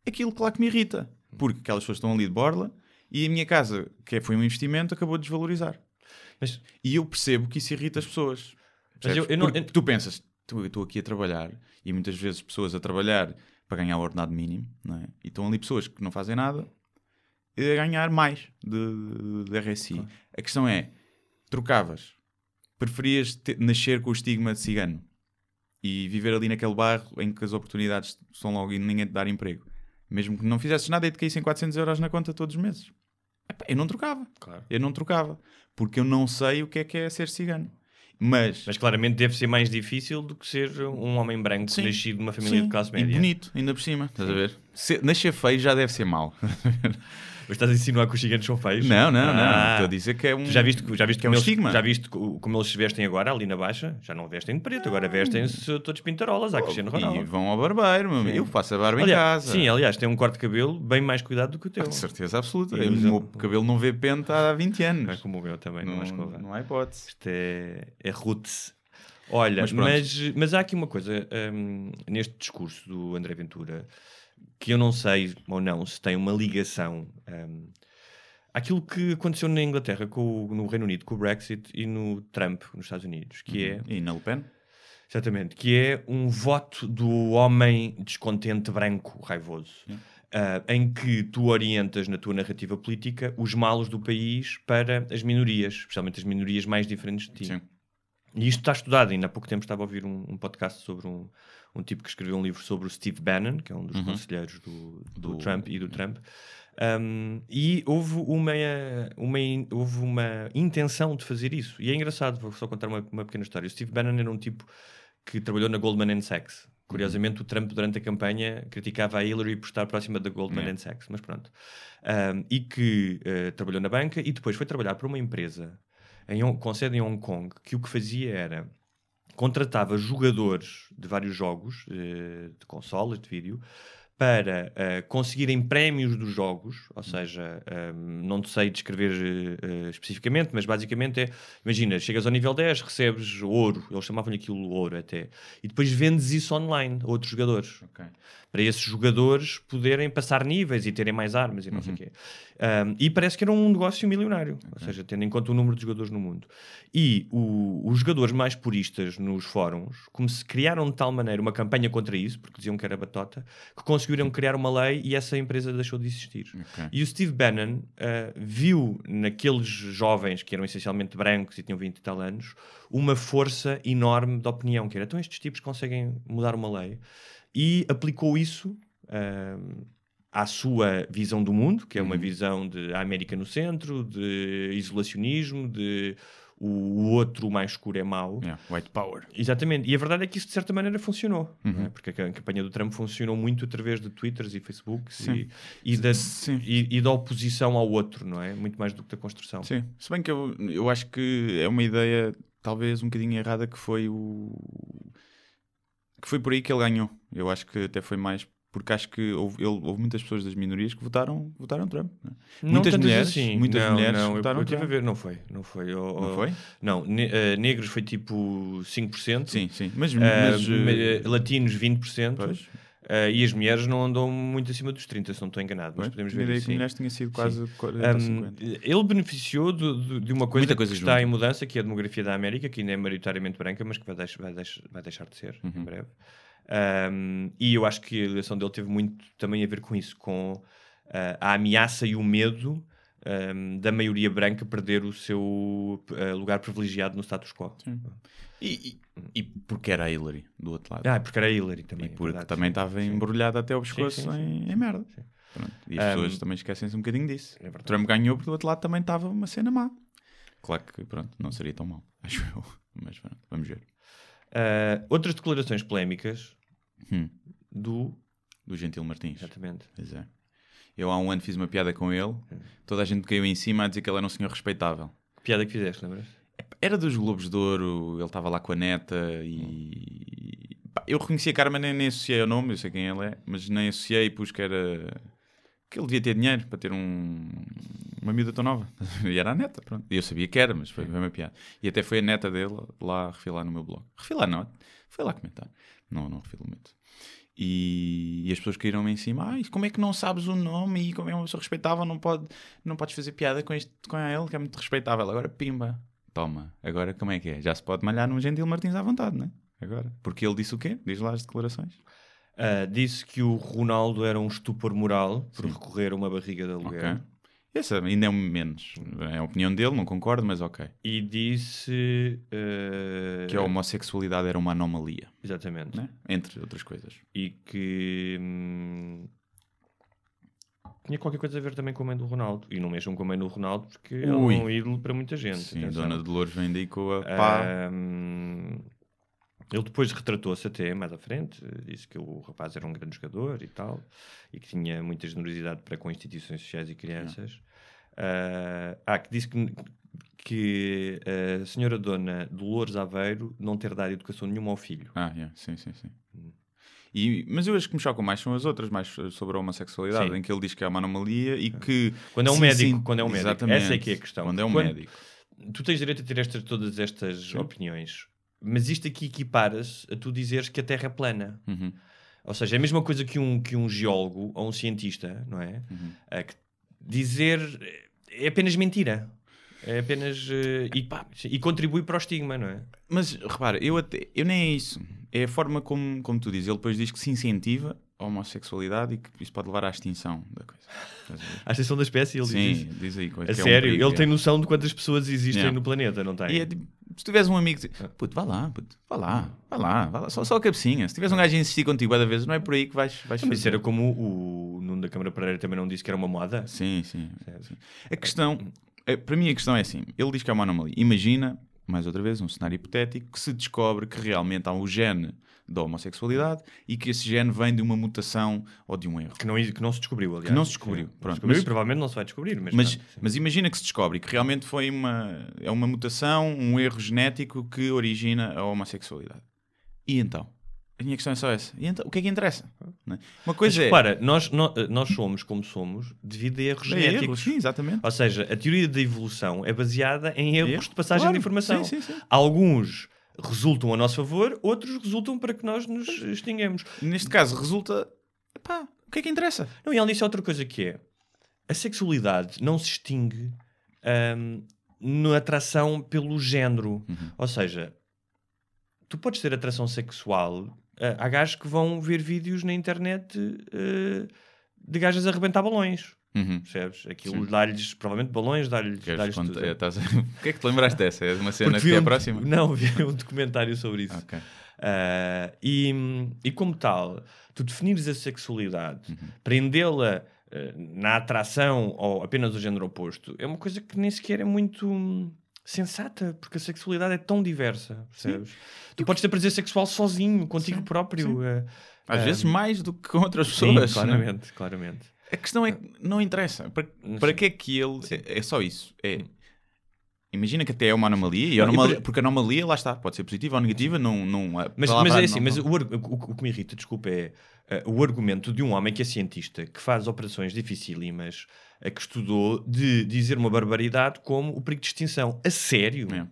A: aquilo claro que me irrita. Porque aquelas pessoas estão ali de borla e a minha casa, que foi um investimento, acabou de desvalorizar.
B: Mas-
A: E eu percebo que isso irrita as pessoas.
B: Mas eu- eu não-
A: tu pensas, estou aqui a trabalhar e muitas vezes pessoas a trabalhar para ganhar o ordenado mínimo, não é? E estão ali pessoas que não fazem nada a ganhar mais de, de RSI. A questão é, trocavas, preferias te- nascer com o estigma de cigano e viver ali naquele bairro em que as oportunidades são logo e ninguém te dar emprego, mesmo que não fizesses nada e te caíssem 400 euros na conta todos os meses. Epá, eu não trocava.
B: Claro.
A: Eu não trocava. Porque eu não sei o que é que é ser cigano. Mas,
B: Mas claramente deve ser mais difícil do que ser um homem branco
A: Sim.
B: nascido numa família
A: sim,
B: de classe
A: e
B: média.
A: bonito, ainda por cima. Estás a ver? Se, nascer feio já deve ser mau. (laughs)
B: Mas estás a insinuar que os ciganos são feios?
A: não, não, não.
B: Ah.
A: Estou a dizer que é um.
B: Tu já viste, já viste
A: que é um
B: eles,
A: estigma.
B: já viste co- como eles se vestem agora ali na baixa? Já não vestem de preto, agora vestem-se todos pintarolas, à Cristiano
A: E
B: Ronaldo.
A: vão ao barbeiro, meu amigo. Eu faço a barba em
B: Aliás,
A: casa.
B: Sim, aliás, tem um corte de cabelo bem mais cuidado do que o teu.
A: De certeza absoluta.
B: E
A: Eu- O meu cabelo não vê penta há 20
B: Não é
A: anos.
B: como o meu também, não,
A: Não, há hipótese.
B: Isto é, é roots. Olha,
A: Mas
B: mas, mas, há aqui uma coisa hum, neste discurso do André Ventura que eu não sei ou não se tem uma ligação hum, àquilo que aconteceu na Inglaterra, com o- no Reino Unido, com o Brexit e no Trump, nos Estados Unidos, que é
A: E na Le Pen?
B: Exatamente, que é um voto do homem descontente branco raivoso. ah, em que tu orientas na tua narrativa política os malos do país para as minorias, especialmente as minorias mais diferentes de ti.
A: Sim.
B: E isto está estudado, ainda há pouco tempo estava a ouvir um, um podcast sobre um, um tipo que escreveu um livro sobre o Steve Bannon, que é um dos conselheiros do, do
A: Do-
B: Trump e do Trump. Um, e houve uma, uma, houve uma intenção de fazer isso. E é engraçado, vou só contar uma, uma pequena história. O Steve Bannon era um tipo que trabalhou na Goldman Sachs. Curiosamente, o Trump, durante a campanha, criticava a Hillary por estar próxima da Goldman. Sachs, mas pronto. Um, e que eh, trabalhou na banca e depois foi trabalhar para uma empresa em, com sede em Hong Kong que o que fazia era contratava jogadores de vários jogos, eh, de consolas, de vídeo, para eh, conseguirem prémios dos jogos, ou seja, eh, não te sei descrever eh, especificamente, mas basicamente é, imagina, chegas ao nível 10, recebes ouro, eles chamavam-lhe aquilo ouro até, e depois vendes isso online a outros jogadores
A: Ok.
B: para esses jogadores poderem passar níveis e terem mais armas e não sei o quê. Um, e parece que era um negócio milionário, ou seja, tendo em conta o número de jogadores no mundo. E o- os jogadores mais puristas nos fóruns, como se criaram de tal maneira uma campanha contra isso, porque diziam que era batota, que conseguiram criar uma lei e essa empresa deixou de existir.
A: Ok.
B: E o Steve Bannon uh, viu naqueles jovens que eram essencialmente brancos e tinham 20 e tal anos uma força enorme de opinião, que era então estes tipos conseguem mudar uma lei e aplicou isso um, à sua visão do mundo, que é uma visão de América no centro, de isolacionismo, de o, o outro mais escuro é mau.
A: Yeah, White Power.
B: Exatamente, e a verdade é que isso de certa maneira funcionou, não
A: Uhum.
B: é? porque a campanha do Trump funcionou muito através de Twitters e Facebooks e, e da, e, e da oposição ao outro, não é? Muito mais do que da construção.
A: Sim. Se bem que eu, eu acho que é uma ideia talvez um bocadinho errada que foi o. que foi por aí que ele ganhou. Eu acho que até foi mais. Porque acho que houve, ele- houve muitas pessoas das minorias que votaram, votaram Trump. né?
B: Não
A: Muitas
B: tantas
A: mulheres,
B: assim.
A: muitas
B: não,
A: mulheres
B: não, eu,
A: votaram
B: eu tive a
A: Trump.
B: ver, não foi, não foi. Oh,
A: Não foi?
B: Não, ne- eh, negros foi tipo 5%.
A: Sim, sim. Mas,
B: eh,
A: mas,
B: ma-
A: eh,
B: latinos 20%.
A: pois,
B: eh, e as mulheres não andam muito acima dos 30%, se não estou enganado. Mas
A: pois,
B: podemos ver
A: ideia
B: isso.
A: que mulheres tinha sido quase 40 ou
B: Um,
A: 50.
B: ele beneficiou do- do- de uma coisa
A: Muita
B: que
A: coisa
B: está em mudança, que é a demografia da América, que ainda é maioritariamente branca, mas que vai, deix- vai deix- vai deixar de ser
A: Uhum.
B: em breve. Um, e eu acho que a eleição dele teve muito também a ver com isso, com ah, a ameaça e o medo um, da maioria branca perder o seu ah, lugar privilegiado no status quo.
A: E, e, e porque era a Hillary do outro lado.
B: Ah, porque era Hillary também.
A: e
B: é
A: porque
B: verdade,
A: também estava embrulhada até ao pescoço
B: sim, sim,
A: em,
B: sim,
A: em merda.
B: sim.
A: Pronto. E as
B: Um,
A: pessoas também esquecem-se um bocadinho disso.
B: É.
A: Trump ganhou porque do outro lado também estava uma cena má. Claro que, pronto, não seria tão mal, (laughs) acho eu. Mas pronto, vamos ver.
B: Ah, outras declarações polémicas
A: Hum,
B: do.
A: do Gentil Martins.
B: Exatamente.
A: Pois é. Eu há um ano fiz uma piada com ele, toda a gente caiu em cima a dizer que ele era um senhor respeitável.
B: Que piada que fizeste, lembras?
A: Era dos Globos de Ouro, ele estava lá com a neta e. pá, eu reconheci a cara, mas nem, nem associei o nome, eu sei quem ele é, mas nem associei, pus que era. que ele devia ter dinheiro para ter um, uma miúda tão nova. (laughs) E era a neta, pronto. E eu sabia que era, mas foi, foi uma piada. E até foi a neta dele lá refilar no meu blog. Refilar não, foi lá comentar. Não, não refilo muito. E, e as pessoas caíram-me em cima. Ai, como é que não sabes o nome? E como é uma pessoa respeitável, não, pode, não podes fazer piada com, este, com ele, que é muito respeitável. Agora, pimba. Toma. Agora, como é que é? Já se pode malhar num Gentil Martins à vontade, não é? Agora. Porque ele disse o quê? Diz lá as declarações.
B: Uh, disse que o Ronaldo era um estupor moral por Sim. recorrer a uma barriga de aluguel.
A: Okay. Essa ainda é um menos. É a opinião dele, não concordo, mas ok.
B: E disse uh...
A: que a homossexualidade era uma anomalia.
B: Exatamente.
A: Né? Entre outras coisas.
B: E que hum, tinha qualquer coisa a ver também com a mãe do Ronaldo. E não mexam com a mãe do Ronaldo porque Ui. é um ídolo para muita gente.
A: Sim, a Dona Dolores vem daí com a pá.
B: Um, ele depois retratou-se até mais à frente, disse que o rapaz era um grande jogador e tal, e que tinha muita generosidade para com instituições sociais e crianças. Uh, ah, que disse que, que a senhora dona Dolores Aveiro não ter dado educação nenhuma ao filho.
A: Ah, yeah. sim, sim, sim. Hum. E, mas eu acho que me chocam mais são as outras, mais sobre a homossexualidade, sim. em que ele diz que é uma anomalia e que...
B: Quando é um sim, médico, sim, quando é um médico. Essa é que é a questão.
A: Quando é um quando, médico.
B: Tu tens direito a ter estas, todas estas opiniões mas isto aqui equipara-se a tu dizeres que a Terra é plana.
A: Uhum.
B: Ou seja, é a mesma coisa que um, que um geólogo ou um cientista, não é?
A: Uhum.
B: A dizer é apenas mentira. É apenas. Uh, e, e, contribui para o estigma, não é?
A: Mas repara, eu, até, eu nem é isso. É a forma como, como tu dizes. Ele depois diz que se incentiva homossexualidade e que isso pode levar à extinção da coisa. (laughs)
B: À extinção da espécie, ele
A: Sim,
B: diz
A: isso. diz aí.
B: Coisa, a sério, é um perigo, ele é. tem noção de quantas pessoas existem yeah. no planeta, não tem?
A: É, tipo, se tiveres um amigo que diz, puto, vá lá, puto, vá lá, vá lá, vá lá, só, só a cabecinha. Se tiveres um gajo a insistir contigo cada vez, não é por aí que vais, vais
B: Mas era como o, Nuno da Câmara Pereira também não disse que era uma moda?
A: Sim, sim. sim. A questão, é, para mim a questão é assim, ele diz que é uma anomalia. Imagina, mais outra vez, um cenário hipotético, que se descobre que realmente há um gene da homossexualidade e que esse gene vem de uma mutação ou de um erro.
B: Que não, que não se descobriu, aliás.
A: Que não se descobriu.
B: Pronto, descobriu mas, e provavelmente não se vai descobrir. Mas,
A: mas, mas, imagina que se descobre que realmente foi uma, é uma mutação, um erro genético que origina a homossexualidade. E então? A minha questão é só essa. E então, o que é que interessa? É? Uma coisa
B: Mas,
A: é.
B: Para, nós, nós, nós somos como somos devido a erros é genéticos. Erros,
A: sim, exatamente.
B: Ou seja, a teoria da evolução é baseada em erros Erro? de passagem claro. de informação.
A: Sim, sim, sim.
B: Alguns resultam a nosso favor, outros resultam para que nós nos extinguemos.
A: Neste caso, resulta. Pá, o que é que interessa?
B: Não, e ela disse outra coisa que é: a sexualidade não se extingue um, na atração pelo género.
A: Uhum.
B: Ou seja, tu podes ter atração sexual. Uh, há gajos que vão ver vídeos na internet uh, de gajas a arrebentar balões.
A: Uhum.
B: Percebes? Aquilo dá-lhes, provavelmente, balões, dá-lhes. Dá tudo.
A: É, estás... (laughs) o que é que te lembraste dessa? É uma cena que é um, próxima?
B: Não, (laughs) vi um documentário sobre isso.
A: Okay.
B: Uh, e, e como tal, tu definires a sexualidade, uhum. prendê-la uh, na atração ou apenas o género oposto, é uma coisa que nem sequer é muito sensata, porque a sexualidade é tão diversa, percebes? Sim. Tu podes ter prazer sexual sozinho, contigo Sim. próprio. Uh,
A: Às vezes mais do que com outras pessoas.
B: Sim, claramente, claramente.
A: A questão é que não interessa. Para, para que é que ele. É, é, só isso. É, imagina que até é uma anomalia, e anomalia, porque a anomalia, lá está, pode ser positiva ou negativa, não. não
B: mas, mas é assim, não, mas. O, o, o, que me irrita, desculpa, é uh, o argumento de um homem que é cientista, que faz operações dificílimas, que estudou, de dizer uma barbaridade como o perigo de extinção. A sério?
A: É.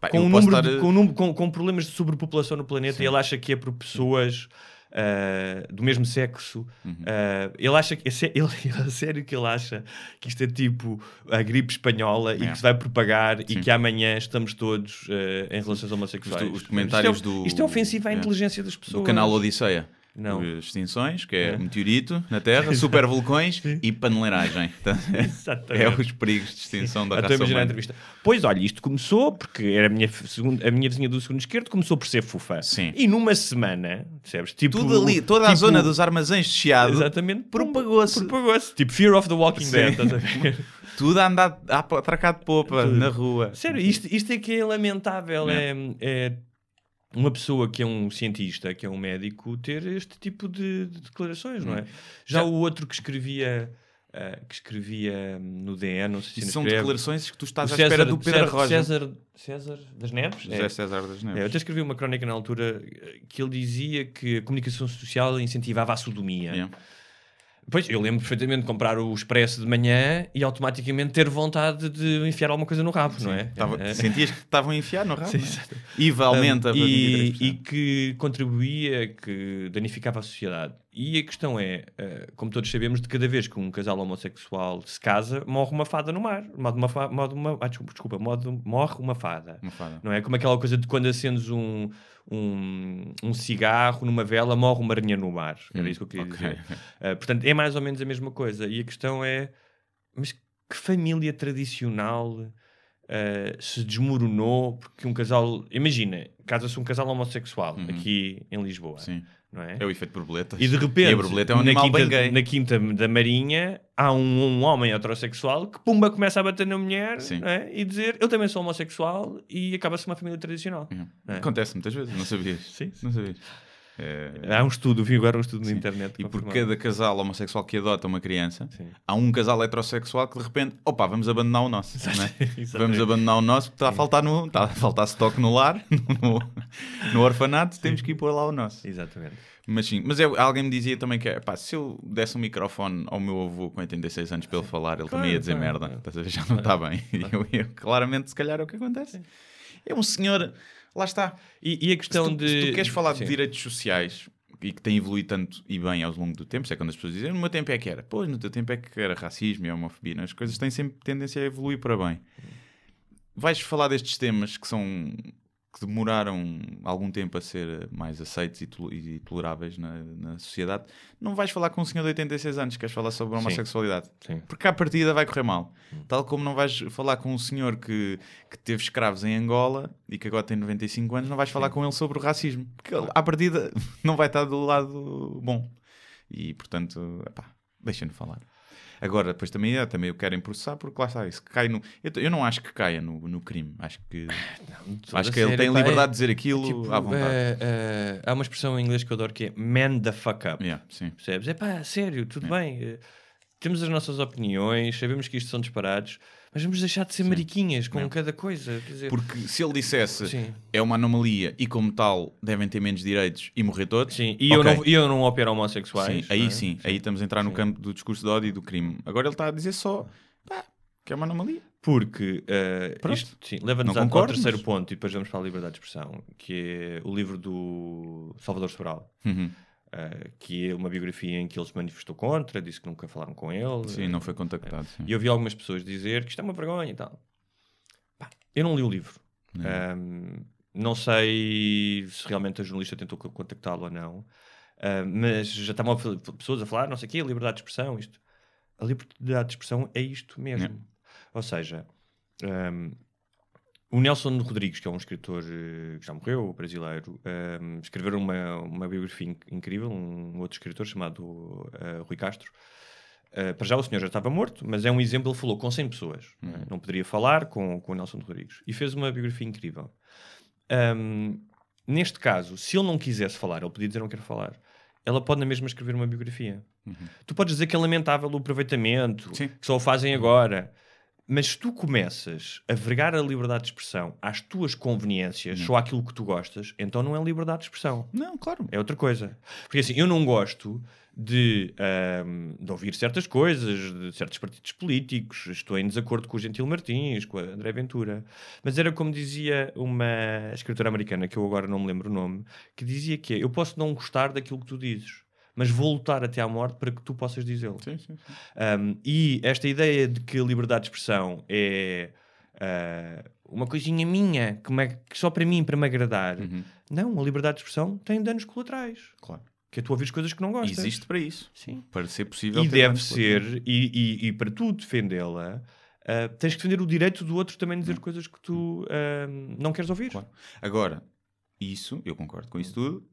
B: Pá, com, um estar... de, com, um, com, com, problemas de sobrepopulação no planeta, Sim. e ele acha que é por pessoas uh, do mesmo sexo.
A: Uhum.
B: Uh, ele acha que. É, (laughs) ele, é sério que ele acha que isto é tipo a gripe espanhola e que se vai propagar Sim. e que amanhã estamos todos uh, em relações homossexuais.
A: Os, os comentários
B: isto
A: é, do.
B: Isto é ofensivo à inteligência das pessoas.
A: Do canal Odisseia.
B: Não.
A: Extinções, que é, é. meteorito na Terra, supervulcões (laughs) e paneleiragem. (laughs)
B: Exatamente. (laughs)
A: É os perigos de extinção
B: Sim.
A: da raça humana.
B: entrevista. Pois, olha, isto começou, porque era a minha, segundo, a minha vizinha do segundo esquerdo, começou por ser fufa.
A: Sim.
B: E numa semana, percebes? Tipo,
A: Tudo ali, toda
B: tipo,
A: a zona dos armazéns de Chiado
B: exatamente,
A: propagou-se.
B: Propagou-se. Tipo Fear of the Walking. Dead, estás a ver?
A: Tudo a andar a atracar de popa Tudo. na rua.
B: Sério, isto, isto é que é lamentável. É, é uma pessoa que é um cientista, que é um médico, ter este tipo de, de declarações, não é? Hum. Já, Já, o outro que escrevia. Uh, que escrevia no DN, não sei se
A: Isso são declarações que tu estás à espera do Pedro
B: César. César, César das Neves?
A: José é. César das Neves.
B: É, eu até escrevi uma crónica na altura que ele dizia que a comunicação social incentivava a sodomia.
A: Yeah.
B: Pois, eu lembro perfeitamente de comprar o expresso de manhã e automaticamente ter vontade de enfiar alguma coisa no rabo, não é?
A: Tava-
B: É.
A: Sentias que estavam a enfiar no rabo.
B: Sim,
A: é?
B: exato.
A: IVA aumenta
B: Um,
A: para
B: e,
A: 23%.
B: e que contribuía, que danificava a sociedade. E a questão é, eh, como todos sabemos, de cada vez que um casal homossexual se casa, morre uma fada no mar. Morre uma, fa- morre uma, ah, desculpa, desculpa, morre, morre uma fada.
A: Uma fada.
B: Não é como aquela coisa de quando acendes um, um, um cigarro numa vela, morre uma aranha no mar. Era isso que eu queria
A: ok,
B: dizer. Uh, portanto, é mais ou menos a mesma coisa. E a questão é: mas que família tradicional uh, se desmoronou porque um casal. Imagina, casa-se um casal homossexual aqui em Lisboa,
A: Uhum. Sim.
B: Não é?
A: É o efeito borboleta.
B: E de repente,
A: E a borboleta é um
B: na, quinta, na quinta da Marinha, há um, um homem heterossexual que, pumba, começa a bater na mulher é? e dizer eu também sou homossexual e acaba-se uma família tradicional. Não é?
A: Acontece muitas vezes, não sabias?
B: Sim.
A: Não sabias. É,
B: Há um estudo, vi agora um estudo na internet.
A: E por cada casal homossexual que adota uma criança,
B: Sim.
A: há um casal heterossexual que de repente, opa, vamos abandonar o nosso. é? (laughs)
B: Exatamente.
A: Vamos abandonar o nosso, porque está a faltar, no, está a faltar stock no lar, (laughs) no, no orfanato, temos que ir pôr lá o nosso.
B: Exatamente.
A: Mas sim, mas eu- alguém me dizia também que, pá, se eu desse um microfone ao meu avô com 86 anos para ele falar, ele também ia dizer
B: claro,
A: merda,
B: claro.
A: estás a ver? já não está bem. (laughs) Eu, ia- claramente, se calhar é o que acontece. É um senhor, lá está.
B: E, e a
A: Se
B: questão
A: tu,
B: de.
A: se tu queres falar
B: Sim.
A: de direitos sociais e que tem evoluído tanto e bem ao longo do tempo, isso é quando as pessoas dizem no meu tempo é que era, pois no teu tempo é que era racismo e homofobia, é? as coisas têm sempre tendência a evoluir para bem. Vais falar destes temas que são que demoraram algum tempo a ser mais aceitos e, tol- toleráveis na, na sociedade, não vais falar com um senhor de 86 anos que queres falar sobre a
B: Sim.
A: homossexualidade.
B: Sim.
A: Porque à partida vai correr mal. Tal como não vais falar com um senhor que, que teve escravos em Angola e que agora tem 95 anos, não vais falar com ele sobre o racismo. Porque ele, à partida (laughs) não vai estar do lado bom. E portanto, deixa-me falar. Agora, depois também, é, também o querem processar porque lá está, isso cai no. Eu, eu não acho que caia no, no crime. Acho que, acho que ele tem liberdade de dizer aquilo
B: Tipo,
A: à vontade.
B: eh, eh, há uma expressão em inglês que eu adoro que é man the fuck up.
A: Yeah, sim.
B: Percebes? É pá, sério, tudo bem. eh, temos as nossas opiniões, sabemos que isto são disparados, mas vamos deixar de ser mariquinhas com cada coisa. Dizer,
A: Porque se ele dissesse
B: Sim.
A: é uma anomalia e, como tal, devem ter menos direitos e morrer todos,
B: Sim, e eu,
A: ok.
B: não, eu não opero homossexuais.
A: Sim, aí
B: não é?
A: sim, aí estamos a entrar no campo do discurso de ódio e do crime. Agora ele está a dizer só pá, que é uma anomalia.
B: Porque
A: Pronto.
B: isto sim, leva-nos
A: Não
B: ao- terceiro ponto e depois vamos para a liberdade de expressão, que é o livro do Salvador Sobral.
A: Uhum.
B: Eh, que é uma biografia em que ele se manifestou contra, disse que nunca falaram com ele.
A: Sim, não foi contactado. sim.
B: E eu vi algumas pessoas dizer que isto é uma vergonha e tal. Pá, eu não li o livro.
A: Não.
B: Ahm, não sei se realmente a jornalista tentou co- contactá-lo ou não, Ah, mas já estavam pessoas a falar, não sei o quê, liberdade de expressão, isto. A liberdade de expressão é isto mesmo. Ou seja, ahm, o Nelson Rodrigues, que é um escritor eh, que já morreu, brasileiro, ahm, escreveram uma, uma biografia inc- incrível, um outro escritor chamado eh, Rui Castro. Eh, para já o senhor já estava morto, mas é um exemplo, ele falou com 100 pessoas. Não, é? Não poderia falar com, com o Nelson Rodrigues. E fez uma biografia incrível. Ahm, neste caso, se ele não quisesse falar, ele podia dizer não quero falar, ela pode na mesma escrever uma biografia. Tu podes dizer que é lamentável o aproveitamento,
A: Sim.
B: que só o fazem agora. Mas se tu começas a vergar a liberdade de expressão às tuas conveniências, só àquilo que tu gostas, então não é liberdade de expressão.
A: Não, claro.
B: É outra coisa. Porque assim, eu não gosto de, ahm, de ouvir certas coisas, de certos partidos políticos. Estou em desacordo com o Gentil Martins, com a André Ventura. Mas era como dizia uma escritora americana, que eu agora não me lembro o nome, que dizia que é, eu posso não gostar daquilo que tu dizes, mas vou lutar até à morte para que tu possas dizê-lo.
A: Sim, sim, sim.
B: Um, e esta ideia de que a liberdade de expressão é uh, uma coisinha minha, que, me- que só para mim, para me agradar.
A: Uhum.
B: Não, a liberdade de expressão tem danos colaterais.
A: Claro.
B: Que é tu ouvires coisas que não gostas.
A: Existe para isso.
B: Sim.
A: Para ser possível.
B: E deve ser, e, e, e para tu defendê-la, uh, tens que defender o direito do outro também dizer coisas que tu uh, não queres ouvir.
A: Claro. Agora, isso, eu concordo com isso tudo,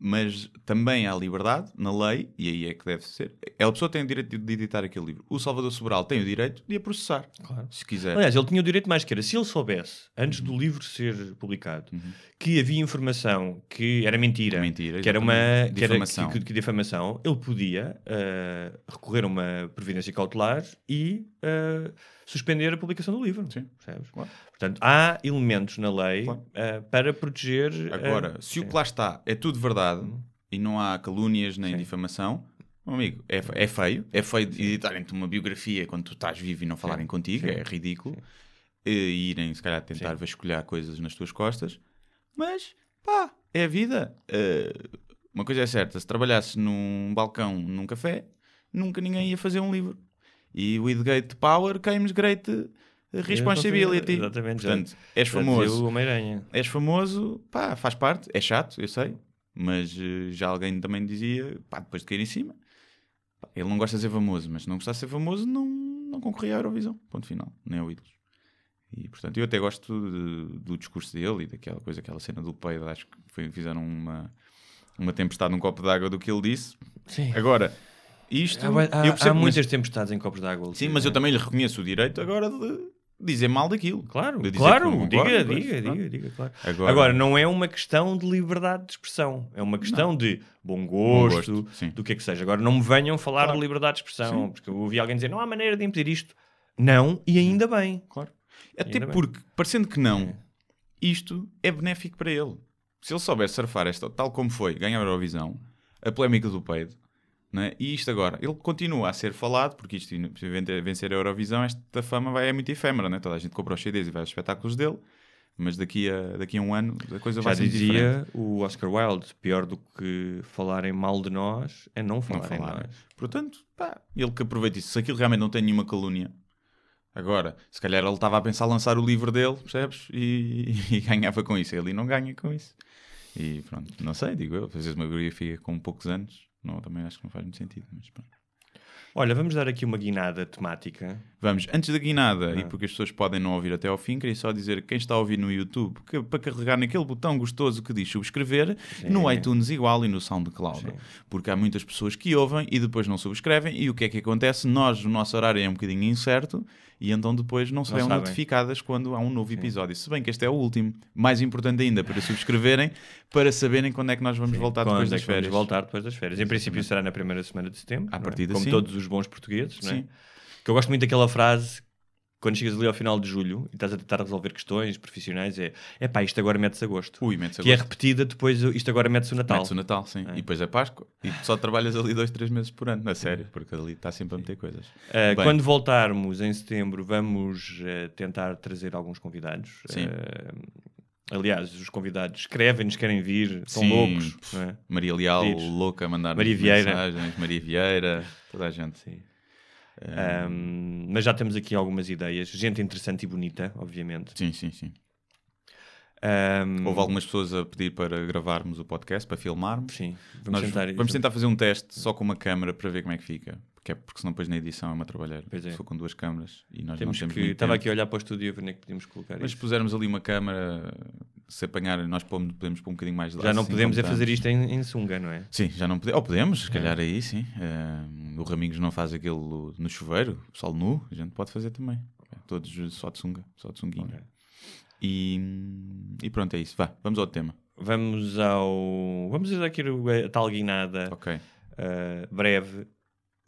A: mas também há liberdade na lei, e aí é que deve ser. A pessoa tem o direito de editar aquele livro. O Salvador Sobral tem o direito de a processar,
B: Claro.
A: se quiser.
B: Aliás, ele tinha o direito mais que era, se ele soubesse, antes do livro ser publicado,
A: Uhum.
B: que havia informação que era mentira,
A: Mentira,
B: que era uma que era-
A: Difamação.
B: que, que difamação, ele podia ah, recorrer a uma providência cautelar e suspender a publicação do livro.
A: Sim.
B: percebes?
A: Claro.
B: Portanto, há elementos na lei
A: Claro.
B: ah, para proteger. ah,
A: Agora, se o
B: sim.
A: que lá está é tudo verdade
B: Uhum.
A: e não há calúnias nem
B: Sim.
A: difamação, Meu amigo, é, é feio. É feio editarem-te uma biografia quando tu estás vivo e não falarem contigo.
B: sim.
A: É ridículo. E irem, se calhar, tentar vasculhar coisas nas tuas costas. Mas, pá, é a vida. Eh, uma coisa é certa: se trabalhasses num balcão, num café, nunca ninguém ia fazer um livro. E with great power comes great responsibility.
B: Exatamente,
A: Portanto, és famoso és famoso, pá, faz parte, é chato, eu sei, mas eh, já alguém também dizia, pá, depois de cair em cima, pá, ele não gosta de ser famoso, mas se não gostasse de ser famoso, não, não concorria à Eurovisão, ponto final, nem ao Ídolos. E portanto, eu até gosto de- do discurso dele e daquela coisa, aquela cena do peido, acho que foi- fizeram uma, uma tempestade num copo d'água do que ele disse.
B: Sim.
A: Agora, isto,
B: Há, há,
A: eu
B: há
A: percebo, mas-
B: muitas tempestades em copos d'água.
A: sim, mas eu também lhe reconheço o direito agora de dizer mal daquilo.
B: Claro, claro,
A: não
B: diga,
A: concordo,
B: diga,
A: pois,
B: diga, diga, claro.
A: Agora-
B: Agora, não é uma questão de liberdade de expressão, é uma questão de bom gosto,
A: gosto, sim.
B: do que é que seja. Agora, não me venham falar
A: Claro.
B: de liberdade de expressão,
A: Sim.
B: porque eu ouvi alguém dizer não há maneira de impedir isto. Não, e ainda bem.
A: Claro. Até
B: Ainda bem.
A: porque, parecendo que não, isto é benéfico para ele. Se ele souber surfar esta, tal como foi, ganhar a Eurovisão, a polémica do peido, né? e isto agora, ele continua a ser falado, porque isto, se ven- vencer a Eurovisão, esta fama vai, é muito efêmera, né? toda a gente compra os CDs e vai aos espetáculos dele, mas daqui a, daqui a um ano a coisa
B: Já
A: vai ser diferente.
B: dizia o Oscar Wilde, pior do que falarem mal de nós é não
A: Não
B: falarem
A: falar.
B: de nós.
A: Portanto, pá, ele que aproveita isso. Se aquilo realmente não tem nenhuma calúnia, agora, se calhar ele estava a pensar lançar o livro dele, percebes? E, (laughs) e ganhava com isso. Ele não ganha com isso. E pronto, não sei, digo eu. Às vezes uma biografia com poucos anos, não, também acho que não faz muito sentido. Mas pronto.
B: Olha, vamos dar aqui uma guinada temática.
A: Vamos, antes da guinada,
B: Ah.
A: e porque as pessoas podem não ouvir até ao fim, queria só dizer que quem está a ouvir no YouTube, que, para carregar naquele botão gostoso que diz subscrever, no iTunes igual e no SoundCloud. Porque há muitas pessoas que ouvem e depois não subscrevem, e o que é que acontece? Nós, o nosso horário é um bocadinho incerto, e então depois não serão notificadas quando há um novo episódio. Se bem que este é o último. Mais importante ainda, para subscreverem, para saberem quando é que nós vamos voltar
B: Quando
A: depois
B: é
A: das
B: vamos
A: férias.
B: voltar depois das férias. Em princípio será na primeira semana de setembro. Não é?
A: partida,
B: Como
A: sim.
B: todos os bons portugueses, não é?
A: Sim.
B: Que eu gosto muito daquela frase quando chegas ali ao final de julho e estás a tentar resolver questões profissionais é é pá, isto agora mete-se a gosto.
A: Ui, mete-se a
B: que é repetida depois, isto agora mete-se o Natal.
A: Mete-se o Natal, sim. E depois é Páscoa. E só trabalhas ali dois, três meses por ano, a sério, porque ali está sempre a meter coisas.
B: Uh, quando voltarmos em setembro, vamos uh, tentar trazer alguns convidados.
A: Sim.
B: Uh, aliás, os convidados escrevem-nos, querem vir, são
A: Sim,
B: loucos. é?
A: Maria Leal,
B: Giros.
A: louca a mandar
B: Maria Vieira.
A: mensagens, Maria Vieira, toda a gente.
B: Sim. Um, mas já temos aqui algumas ideias. Gente interessante e bonita, obviamente.
A: Sim, sim, sim.
B: Um,
A: Houve algumas pessoas a pedir para gravarmos o podcast, para filmarmos.
B: Sim, vamos
A: Nós
B: tentar,
A: vamos tentar fazer um teste só com uma câmera para ver como é que fica. Porque, é, porque senão depois na edição é uma trabalhar.
B: Pois é.
A: For com duas câmaras e nós
B: Temos
A: não temos
B: que, estava
A: tempo.
B: aqui a olhar para o estúdio a ver onde é que podíamos colocar
A: Mas se
B: isto.
A: pusermos ali uma câmara, se apanhar, nós podemos pôr um bocadinho mais de
B: Já
A: lado,
B: não
A: assim
B: podemos é
A: como
B: fazer isto em, em sunga, não é?
A: Sim, já não podemos. Ou podemos, se calhar aí sim. Eh, o Ramingos não faz aquele no chuveiro, sol nu, a gente pode fazer também. Todos só de sunga, só de sunguinha. E, e pronto, é isso. Vá, vamos ao tema.
B: Vamos ao. Vamos aqui a tal guinada
A: Ok.
B: uh, breve.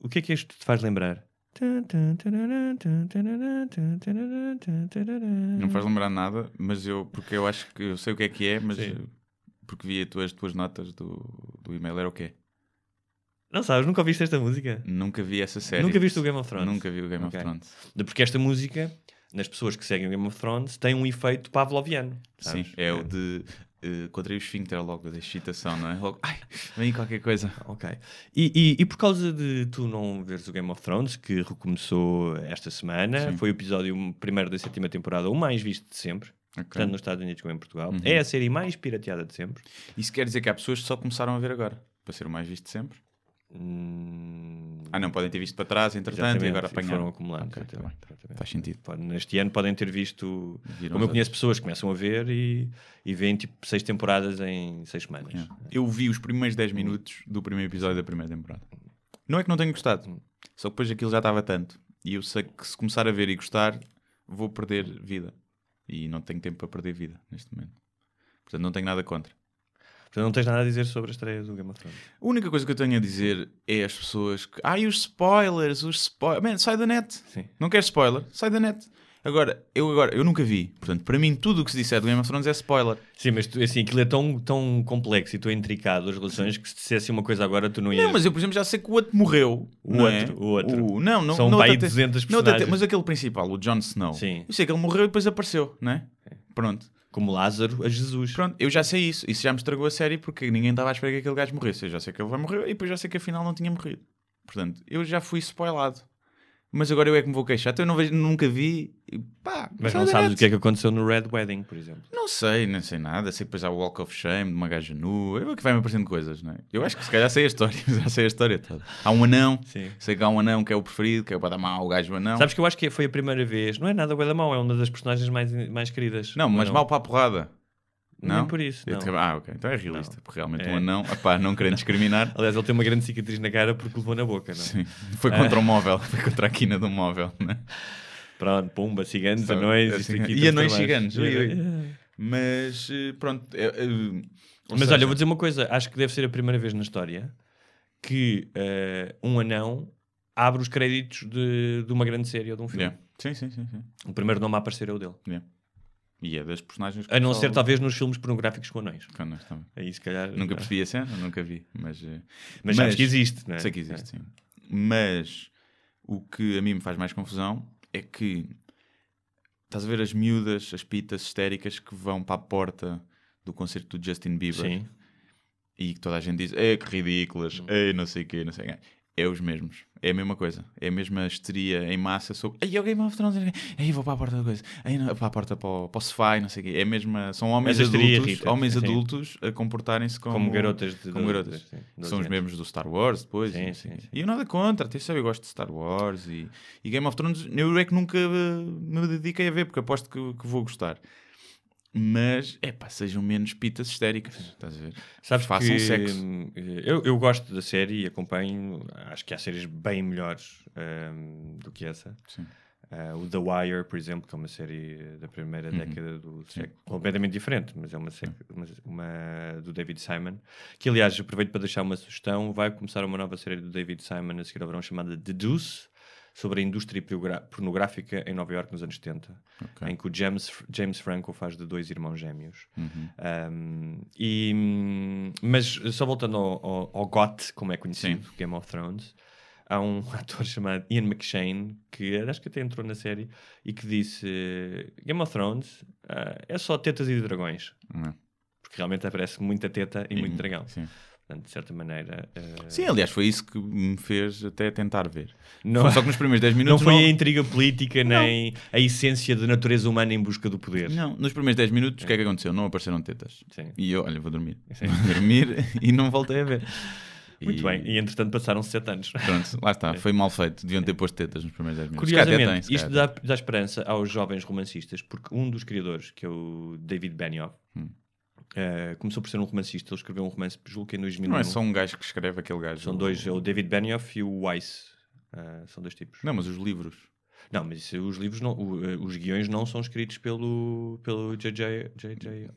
B: O que é que isto te faz lembrar?
A: Não faz lembrar nada, mas eu, porque eu acho que eu sei o que é que é, mas
B: Sim.
A: porque vi as tuas, as tuas notas do, do e-mail, era o quê?
B: Não sabes, nunca ouviste esta música?
A: Nunca vi essa série.
B: Nunca viste o Game of Thrones?
A: Nunca vi o Game
B: Ok.
A: of Thrones.
B: Porque esta música, nas pessoas que seguem o Game of Thrones, tem um efeito pavloviano.
A: Sim,
B: sabes?
A: é o de uh, o esfíncter logo da excitação, não é? Logo, ai, vem qualquer coisa. (laughs)
B: Ok. E, e, e por causa de tu não veres o Game of Thrones, que recomeçou esta semana,
A: Sim.
B: foi o episódio primeiro da sétima temporada, o mais visto de sempre,
A: Ok.
B: tanto nos Estados Unidos como em Portugal.
A: Uhum.
B: É a série mais pirateada de sempre.
A: Isso quer dizer que há pessoas que só começaram a ver agora, para ser o mais visto sempre.
B: Hum,
A: Ah, não, podem ter visto para trás, entretanto,
B: exatamente,
A: e agora apanharam.
B: foram acumulando.
A: Ok, tá
B: exatamente,
A: bem.
B: exatamente.
A: Faz sentido.
B: Neste ano podem ter visto.
A: Viram
B: como eu conheço pessoas que começam a ver e, e veem tipo seis temporadas em seis semanas.
A: Yeah. Eu vi os primeiros 10 minutos do primeiro episódio da primeira temporada. Não é que não tenha gostado, só que depois aquilo já estava tanto. E eu sei que se começar a ver e gostar, vou perder vida. E não tenho tempo para perder vida neste momento. Portanto, não tenho nada contra.
B: Portanto, não tens nada a dizer sobre a estreia do Game of Thrones.
A: A única coisa que eu tenho a dizer é as pessoas que. Ai, os spoilers, os spoilers. Man, sai da net.
B: Sim.
A: Não queres spoiler? Sai da net. Agora, eu agora, eu nunca vi. Portanto, para mim, tudo o que se disser do Game of Thrones é spoiler.
B: Sim, mas tu, assim, aquilo é tão, tão complexo e tão intricado, as relações, que se dissesse uma coisa agora, tu não ias.
A: Não, mas eu, por exemplo, já sei que o outro morreu.
B: O
A: é?
B: outro, o outro.
A: O- não, não,
B: São
A: não te-
B: 200
A: não outra te-
B: personagens.
A: Mas aquele principal, o Jon Snow.
B: Sim.
A: Eu sei que ele morreu e depois apareceu, não é? Pronto.
B: Como Lázaro a Jesus.
A: Pronto, eu já sei isso. Isso já me estragou a série porque ninguém estava à espera que aquele gajo morresse. Eu já sei que ele vai morrer e depois já sei que afinal não tinha morrido. Portanto, eu já fui spoilado. Mas agora eu é que me vou queixar. Então eu não vejo, nunca vi. Pá,
B: Mas não sabes o que é que aconteceu no Red Wedding, por exemplo.
A: Não sei, não sei nada. Sei que depois há o Walk of Shame de uma gaja nua. Eu é que vai-me aparecendo coisas, não é? Eu acho que se calhar sei a história, (laughs) já sei a história toda. Há um anão.
B: Sim.
A: Sei que há um anão que é o preferido, que é o mal ao gajo anão.
B: Sabes que eu acho que foi a primeira vez, não é nada da mau, é uma das personagens mais, mais queridas.
A: Não, mas mal para a porrada.
B: Nem
A: Não?
B: por isso, não.
A: te- Ah, ok. Então é realista. Porque realmente
B: É.
A: um anão, opá, não querendo discriminar, (laughs)
B: Aliás, ele tem uma grande cicatriz na cara porque levou na boca, não é?
A: sim, foi contra o móvel. Foi contra a quina do móvel, né?
B: Pronto, pumba, ciganos,
A: Só-
B: anões,
A: é
B: isto aqui
A: e anões ciganos, ui, ui.
B: É.
A: Mas eh, pronto. é, é, ou
B: Mas
A: seja,
B: olha, eu vou dizer uma coisa, acho que deve ser a primeira vez na história que eh, um anão abre os créditos de, de uma grande série ou de um filme.
A: yeah. Sim, sim, sim. sim.
B: O primeiro nome a aparecer é o dele.
A: yeah. E é das personagens que
B: A não ser
A: pessoal-
B: talvez nos filmes pornográficos com anões.
A: Quando nós também.
B: Aí se calhar.
A: Nunca percebi a cena, nunca vi. Mas, eh,
B: Mas sabes que existe, não é?
A: Sei que existe, sim. Mas o que a mim me faz mais confusão é que estás a ver as miúdas, as pitas histéricas que vão para a porta do concerto do Justin Bieber
B: Sim.
A: e que toda a gente diz, é que ridículas,
B: Hum.
A: é não sei o quê, não sei o quê. É os mesmos. É a mesma coisa. É a mesma histeria em massa sobre. Ai, o Game of Thrones. Ai, vou para a porta da coisa. Não, para a porta para o, para o sofá e não sei o quê. É a mesma. São homens
B: histeria
A: adultos, homens
B: sim.
A: adultos a comportarem-se como,
B: Como garotas de
A: como garotas.
B: sim,
A: São os mesmos do Star Wars depois.
B: Sim,
A: e
B: sim, sim.
A: E eu nada contra. Atenção, eu gosto de Star Wars e, e Game of Thrones. Eu é que nunca me dediquei a ver porque aposto que, que vou gostar. Mas, é pá, sejam menos pitas histéricas. Estás a ver?
B: Sabes
A: Façam
B: que
A: sexo.
B: hum, eu, eu gosto da série e acompanho. Acho que há séries bem melhores hum, do que essa.
A: Sim.
B: Ah, o The Wire, por exemplo, que é uma série da primeira
A: Uhum.
B: década do século, completamente diferente, mas é uma, série- uma, uma do David Simon. Que, aliás, aproveito para deixar uma sugestão: vai começar uma nova série do David Simon a seguir ao verão chamada The Deuce. Sobre a indústria pornográfica em Nova York nos anos 70,
A: Ok.
B: em que o James, James Franco faz de dois irmãos gêmeos.
A: Uhum.
B: Um, e, mas só voltando ao, ao, ao GOT, como é conhecido, Game of Thrones, há um (laughs) ator chamado Ian McShane, que acho que até entrou na série, e que disse: Game of Thrones ah, é só tetas e dragões.
A: É?
B: Porque realmente aparece muita teta e, muito dragão.
A: Sim.
B: Portanto, de certa maneira. ah,
A: Sim, aliás, foi isso que me fez até tentar ver.
B: Não-
A: Foi só que nos primeiros 10 (laughs)
B: não
A: minutos.
B: foi a intriga política nem a essência da natureza humana em busca do poder.
A: Não, nos primeiros 10 minutos, o que é que aconteceu? Não apareceram tetas.
B: Sim.
A: E eu, olha, vou dormir.
B: Sim.
A: Vou dormir e não voltei a ver. (laughs)
B: Muito
A: E-
B: bem. E entretanto passaram-se sete anos.
A: Pronto, lá está, (laughs) foi mal feito. Deviam ter posto tetas nos primeiros 10 minutos.
B: Curiosamente,
A: tem,
B: isto dá, dá esperança aos jovens romancistas, porque um dos criadores, que é o David Benioff,
A: Hum.
B: Eh, começou por ser um romancista. Ele escreveu um romance, julgo que em 2001.
A: Não é só um gajo que escreve aquele gajo.
B: São dois, é o David Benioff e o Weiss. Eh, são dois tipos.
A: Não, mas os livros.
B: Não, mas isso, os livros, não, o, eh, os guiões não são escritos pelo, pelo J.J.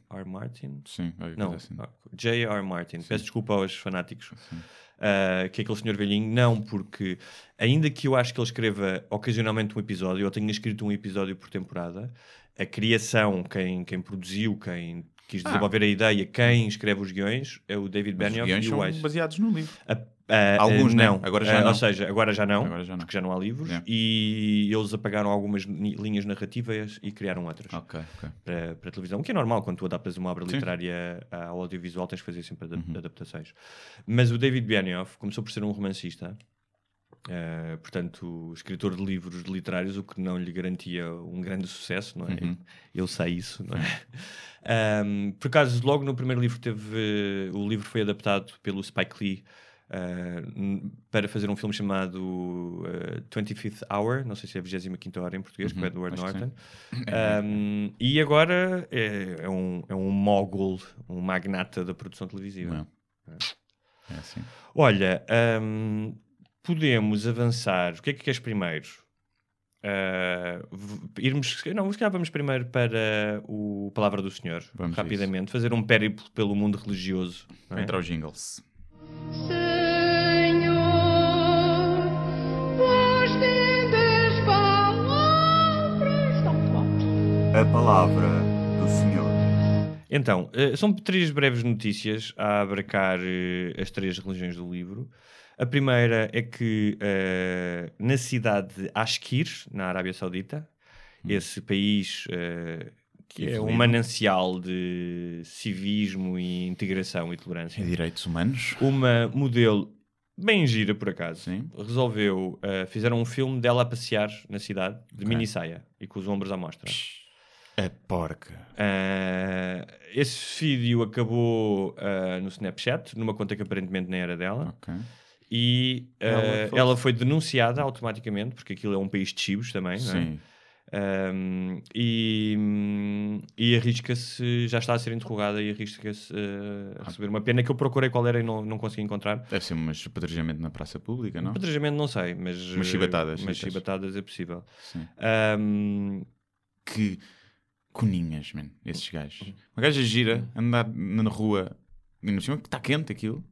B: R. Martin.
A: Sim, qualquer
B: Não,
A: assim.
B: ah, J.R. Martin. Peço desculpa aos fanáticos. Ah, que é aquele senhor velhinho. Não, porque ainda que eu acho que ele escreva ocasionalmente um episódio, ou tenha escrito um episódio por temporada, a criação, quem, quem produziu, quem quis desenvolver a ideia, quem escreve os guiões, é o David
A: Os
B: Benioff
A: guiões
B: e o
A: são
B: Weiss.
A: baseados no livro.
B: A- a-
A: Alguns,
B: a- não,
A: Agora já
B: A-
A: não.
B: Ou seja, agora já não,
A: Agora já não.
B: porque já não há livros,
A: Yeah.
B: e eles apagaram algumas linhas narrativas e criaram outras
A: Ok, ok.
B: para, para televisão, o que é normal quando tu adaptas uma obra
A: Sim. Uhum.
B: literária ao audiovisual, tens que fazer sempre adap- adaptações. Mas o David Benioff começou por ser um romancista, eh, portanto, escritor de livros literários, o que não lhe garantia um grande sucesso, não é?
A: Uhum.
B: Eu sei isso, não é? (laughs) Ahm, por acaso, logo no primeiro livro teve. O livro foi adaptado pelo Spike Lee. n- para fazer um filme chamado ah, 25th Hour, não sei se é a 25 hora em português, com Edward
A: Uhum, acho que
B: Norton. Um, (laughs) e agora é, é um, é um mogul, um magnata da produção televisiva.
A: Não. É assim.
B: Olha, um, podemos avançar. O que é que queres primeiro? Uh, irmos, não, se calhar vamos primeiro para o Palavra do Senhor,
A: Vamos
B: rapidamente, fazer um périplo pelo mundo religioso. é?
A: Entra os jingles.
J: Senhor, vós tendes palavras tão
A: A palavra do Senhor.
B: Então, eh, são três breves notícias a abarcar eh, as três religiões do livro. A primeira é que eh, na cidade de Ashkir, na Arábia Saudita, esse país eh, que é um
A: Evoluído.
B: manancial de civismo e integração e tolerância,
A: E direitos humanos?
B: uma modelo bem gira por acaso
A: Sim.
B: resolveu, eh, fizeram um filme dela a passear na cidade de
A: Ok.
B: mini saia e com os ombros à mostra.
A: A porca.
B: Ah, esse vídeo acabou ah, no Snapchat, numa conta que aparentemente nem era dela,
A: Ok.
B: E ah,
A: Ela
B: ela,
A: foi-
B: foi denunciada automaticamente, porque aquilo é um país de chibos também, não é?
A: Sim.
B: Ahm, e, hum, e arrisca-se, já está a ser interrogada e arrisca-se ah, a receber uma pena que eu procurei qual era e não, não consegui encontrar.
A: Deve ser um apedrejamento na praça pública, não?
B: Apedrejamento não sei, mas,
A: Umas
B: eh,
A: chibatadas,
B: Mas
A: ditas.
B: chibatadas é possível.
A: Sim.
B: Ahm,
A: Que coninhas, man, esses gajos. Uma gaja gira, andar na rua, e no cima que está quente aquilo.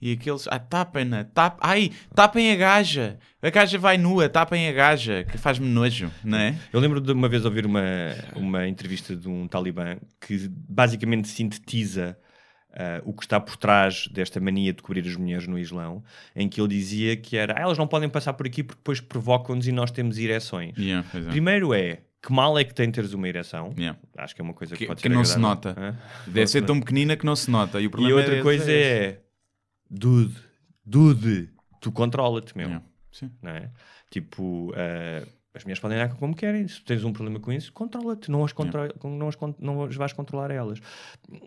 A: E aqueles, ah, tapem-na, tap, ai, tapem a gaja. A gaja vai nua, tapem a gaja, que faz-me nojo, não é?
B: Eu lembro de uma vez ouvir uma, uma entrevista de um talibã que basicamente sintetiza ah, o que está por trás desta mania de cobrir as mulheres no Islão, em que ele dizia que era ah, elas não podem passar por aqui porque depois provocam-nos e nós temos ereções.
A: Yeah, é.
B: Primeiro é que mal é que tem teres uma ereção.
A: Yeah.
B: Acho que é uma coisa que,
A: Que,
B: pode
A: que
B: ser
A: não se
B: agradável.
A: nota.
B: Hã?
A: Deve ser tão pequenina que não se nota. E, o
B: E outra
A: é-
B: coisa é dude, dude, tu controla-te, meu.
A: Yeah. Sim.
B: não é? Tipo, eh, as mulheres podem andar como querem, se tens um problema com isso, controla-te, não as, contro não, as não as vais controlar elas.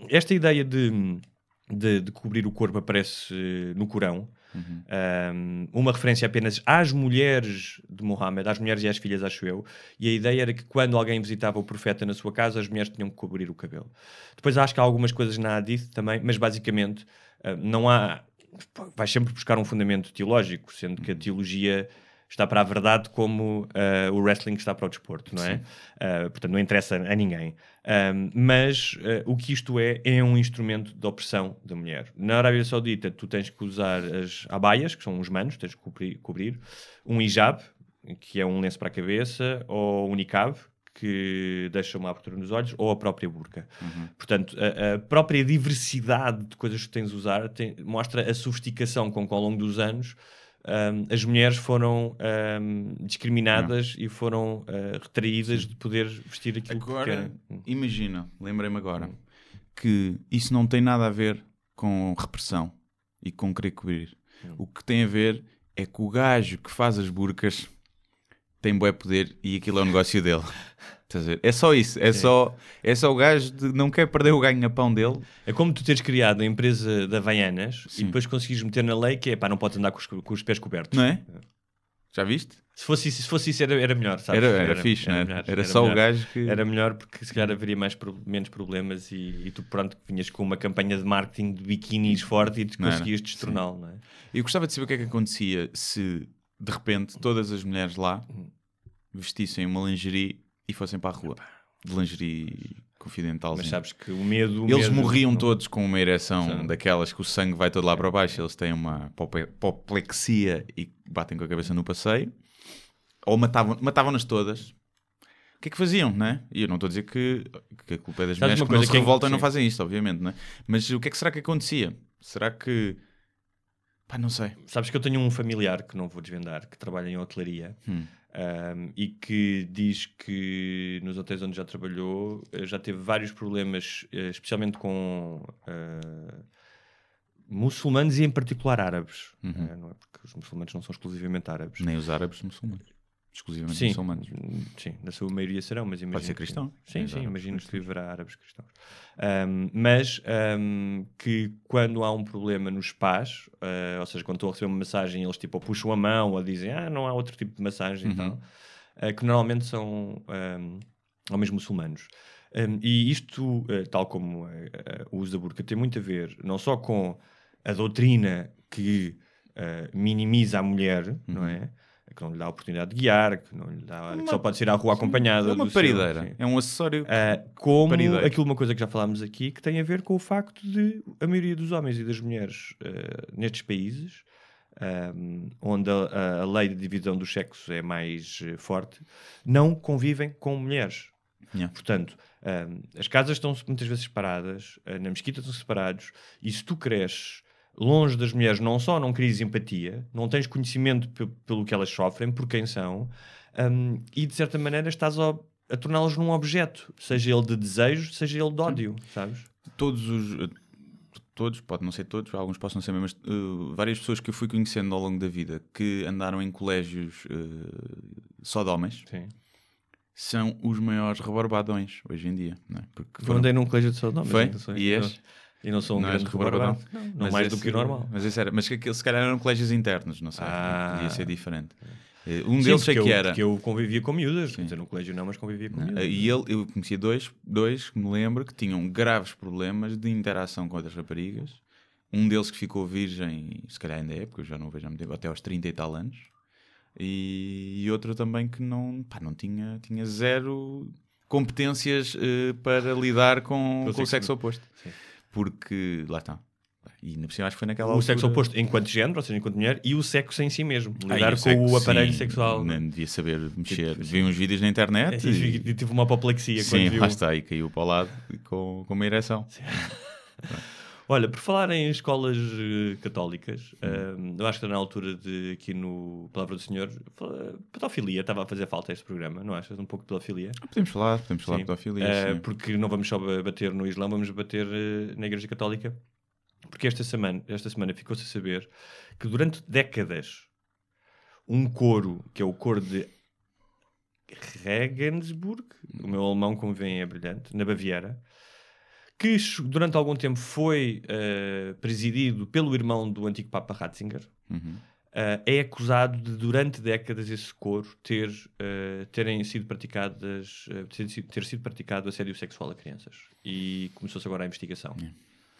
B: Esta ideia de, de, de cobrir o corpo aparece eh, no Corão.
A: Uhum.
B: Um, uma referência apenas às mulheres de Mohammed, às mulheres e às filhas, acho eu, e a ideia era que quando alguém visitava o profeta na sua casa, as mulheres tinham que cobrir o cabelo. Depois acho que há algumas coisas na Hadith também, mas basicamente uh, não há. Vais sempre buscar um fundamento teológico, sendo que a teologia está para a verdade como uh, o wrestling está para o desporto, não é? Uh, portanto, não interessa a ninguém. Um, mas uh, o que isto é, é um instrumento de opressão da mulher. Na Arábia Saudita, tu tens que usar as abaias, que são os manos, tens que cobrir, cobrir um hijab, que é um lenço para a cabeça, ou um niqab, que deixa uma abertura nos olhos, ou a própria burca. Portanto, a, a própria diversidade de coisas que tens de usar tem- mostra a sofisticação com que ao longo dos anos um, as mulheres foram um, discriminadas e foram uh, retraídas de poder vestir aquilo
A: Agora,
B: que querem. Hum.
A: imagina, lembrei-me agora, que isso não tem nada a ver com repressão e com querer cobrir.
B: Hum.
A: O que tem a ver é que o gajo que faz as burcas tem bué poder e aquilo é o negócio dele. Estás a ver? É só isso. É só, é só o gajo de não quer perder o ganha-pão dele.
B: É como tu teres criado a empresa de Havaianas
A: Sim.
B: e depois conseguires meter na lei que é pá, não podes andar com os, com os pés cobertos.
A: Não é? Já viste?
B: Se fosse isso, se fosse isso era, era melhor, sabes?
A: Era, era, fixe, não é?
B: melhor,
A: Era, só o
B: melhor.
A: gajo que.
B: Era melhor porque se calhar haveria mais menos problemas e, e tu pronto vinhas com uma campanha de marketing de biquinis forte e
A: Não era?
B: conseguias destorná-lo, não é?
A: Eu gostava de saber o que é que acontecia se de repente todas as mulheres lá vestissem uma lingerie e fossem para a rua. De lingerie confidental.
B: Mas sabes que o medo... o
A: Eles
B: medo-
A: morriam
B: não-
A: todos com uma ereção
B: Sim.
A: daquelas que o sangue vai todo lá para baixo. Eles têm uma apoplexia e batem com a cabeça no passeio. Ou matavam- matavam-nas todas. O que é que faziam, né? E eu não estou a dizer que, que a culpa é das
B: Sabes
A: mulheres que não se
B: que é-
A: revoltam e não fazem isto, obviamente, né? Mas o que é que será que acontecia? Será que... Pá, não sei.
B: Sabes que eu tenho um familiar que não vou desvendar, que trabalha em hotelaria
A: Hum.
B: um, e que diz que nos hotéis onde já trabalhou eh, já teve vários problemas, eh, especialmente com eh, muçulmanos e em particular árabes.
A: Uhum.
B: Eh, não é porque os muçulmanos não são exclusivamente árabes.
A: Nem os árabes muçulmanos. Exclusivamente
B: Sim,
A: muçulmanos.
B: sim, na sua maioria serão, mas imagino
A: ser
B: que-
A: cristão.
B: Sim,
A: Os
B: sim,
A: árabes
B: imagino que haverá árabes cristãos. Um, mas um, que quando há um problema nos spas, uh, ou seja, quando estão a receber uma massagem, eles tipo ou puxam a mão ou dizem ah, não há outro tipo de massagem e
A: Uhum.
B: tal, uh, que normalmente são um, homens muçulmanos. E isto, uh, tal como o uso da burca, tem muito a ver não só com a doutrina que minimiza a mulher, não
A: Uhum.
B: é? Que não lhe dá a oportunidade de guiar, que, não lhe dá, que só pode ser à rua acompanhada.
A: É uma
B: seu-
A: parideira.
B: sim.
A: É um acessório.
B: Uh, como
A: Parideiro.
B: aquilo, uma coisa que já falámos aqui, que tem a ver com o facto de a maioria dos homens e das mulheres uh, nestes países, um, onde a, a lei de divisão dos sexos é mais eh, forte, não convivem com mulheres.
A: Yeah.
B: Portanto, as casas estão muitas vezes separadas, uh, na mesquita estão separados, e se tu cresces longe das mulheres, não só não crias empatia, não tens conhecimento pe- pelo que elas sofrem, por quem são, hum, e de certa maneira estás a, a torná-los num objeto, seja ele de desejo, seja ele de ódio, sabes?
A: todos os. Todos, pode não ser todos, alguns possam ser, mas uh, várias pessoas que eu fui conhecendo ao longo da vida que andaram em colégios uh, só de homens
B: Sim.
A: são os maiores rebarbadões hoje em dia. Não é? Porque
B: Eu
A: foram-
B: andei num colégio de saudade,
A: Foi? E és?
B: E não sou um
A: Não
B: grande
A: rebarbadão?
B: Não, não
A: Mas
B: mais do
A: esse-
B: que o normal.
A: Mas, esse era, mas que se calhar eram colégios internos, não sei.
B: Ah.
A: Podia ser diferente. Eh, Um
B: Sim,
A: deles sei
B: porque
A: que
B: eu,
A: era.
B: Porque eu convivia com miúdas, quer dizer, no colégio não, mas convivia com miúdas.
A: Eh, E ele, eu conhecia dois, dois que me lembro que tinham graves problemas de interação com outras raparigas. Um deles que ficou virgem, se calhar ainda é, porque eu já não vejo há muito tempo, até aos 30 e tal anos. E, e outro também que não, pá, não tinha, tinha zero competências eh, para lidar com,
B: Com o sexo
A: oposto.
B: Sim.
A: Porque, lá está. E por cima acho que foi naquela
B: o sexo
A: altura-
B: oposto enquanto género, ou seja, enquanto mulher, e o sexo em si mesmo.
A: Ah,
B: Lidar
A: e
B: com
A: sexo,
B: o aparelho
A: sim,
B: sexual.
A: Nem devia saber mexer.
B: Sim.
A: Vi uns vídeos na internet
B: E,
A: e,
B: e tive uma apoplexia
A: sim,
B: quando viu.
A: lá está, e caiu para o lado com, com uma ereção.
B: Olha, por falar em escolas eh, católicas,
A: Hum.
B: eh, eu acho que está na altura de, aqui no Palavra do Senhor, fala- pedofilia, estava a fazer falta este programa, não achas? Um pouco de pedofilia?
A: Podemos falar, podemos falar
B: Sim.
A: de pedofilia.
B: Eh,
A: sim.
B: porque não vamos só ba- bater no Islão, vamos bater eh, na Igreja Católica. Porque esta semana, esta semana ficou-se a saber que durante décadas um coro, que é o coro de Regensburg, o meu alemão, como veem, é brilhante, na Baviera, que durante algum tempo foi eh, presidido pelo irmão do antigo Papa Ratzinger,
A: Uhum.
B: eh, é acusado de, durante décadas, esse coro ter, eh, terem sido praticadas, ter, sido, ter sido praticado assédio sexual a crianças. E começou-se agora a investigação.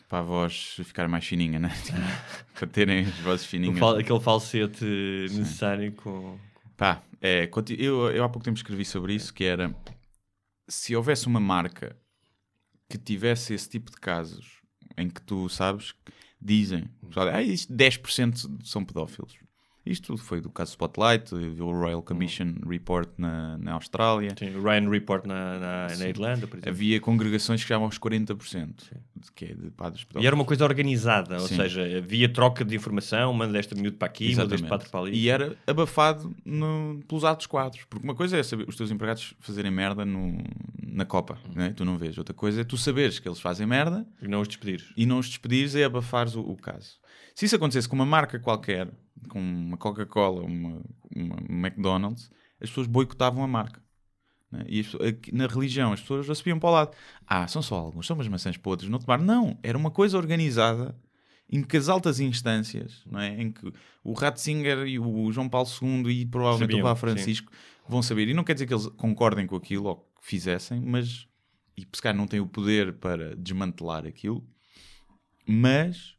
A: Para a voz ficar mais fininha, né? (laughs) para terem as vozes fininhas.
B: fal- aquele falsete necessário com...
A: Pá, é, eu, eu há pouco tempo escrevi sobre isso, que era se houvesse uma marca que tivesse esse tipo de casos em que tu sabes, dizem, pessoal, ah, isto 10% são pedófilos. Isto foi do caso Spotlight, o Royal Commission Report na, na Austrália.
B: Sim, o Ryan Report na, na, na
A: Sim.
B: Irlanda, por exemplo.
A: Havia congregações que chegavam aos 40%, que é de padres pedófilos.
B: E era uma coisa organizada, ou
A: Sim.
B: seja, havia troca de informação, manda esta miúdo para aqui, manda este
A: Exatamente.
B: padre para ali.
A: E era abafado no- pelos atos quadros. Porque uma coisa é saber os teus empregados fazerem merda no- na Copa, né? tu não vês. Outra coisa é tu saberes que eles fazem merda
B: E não os despedir.
A: e não os despedires e abafares o, o caso. Se isso acontecesse com uma marca qualquer, com uma Coca-Cola, uma, uma McDonald's, as pessoas boicotavam a marca. né? E as na religião as pessoas já subiam para o lado. Ah, são só alguns, são umas maçãs podres no tomar. Não, era uma coisa organizada em que as altas instâncias, não é? em que o Ratzinger e o João Paulo II e provavelmente
B: Sabiam,
A: o Papa Francisco vão saber. E não quer dizer que eles concordem com aquilo ou que fizessem, mas e se calhar não têm o poder para desmantelar aquilo, mas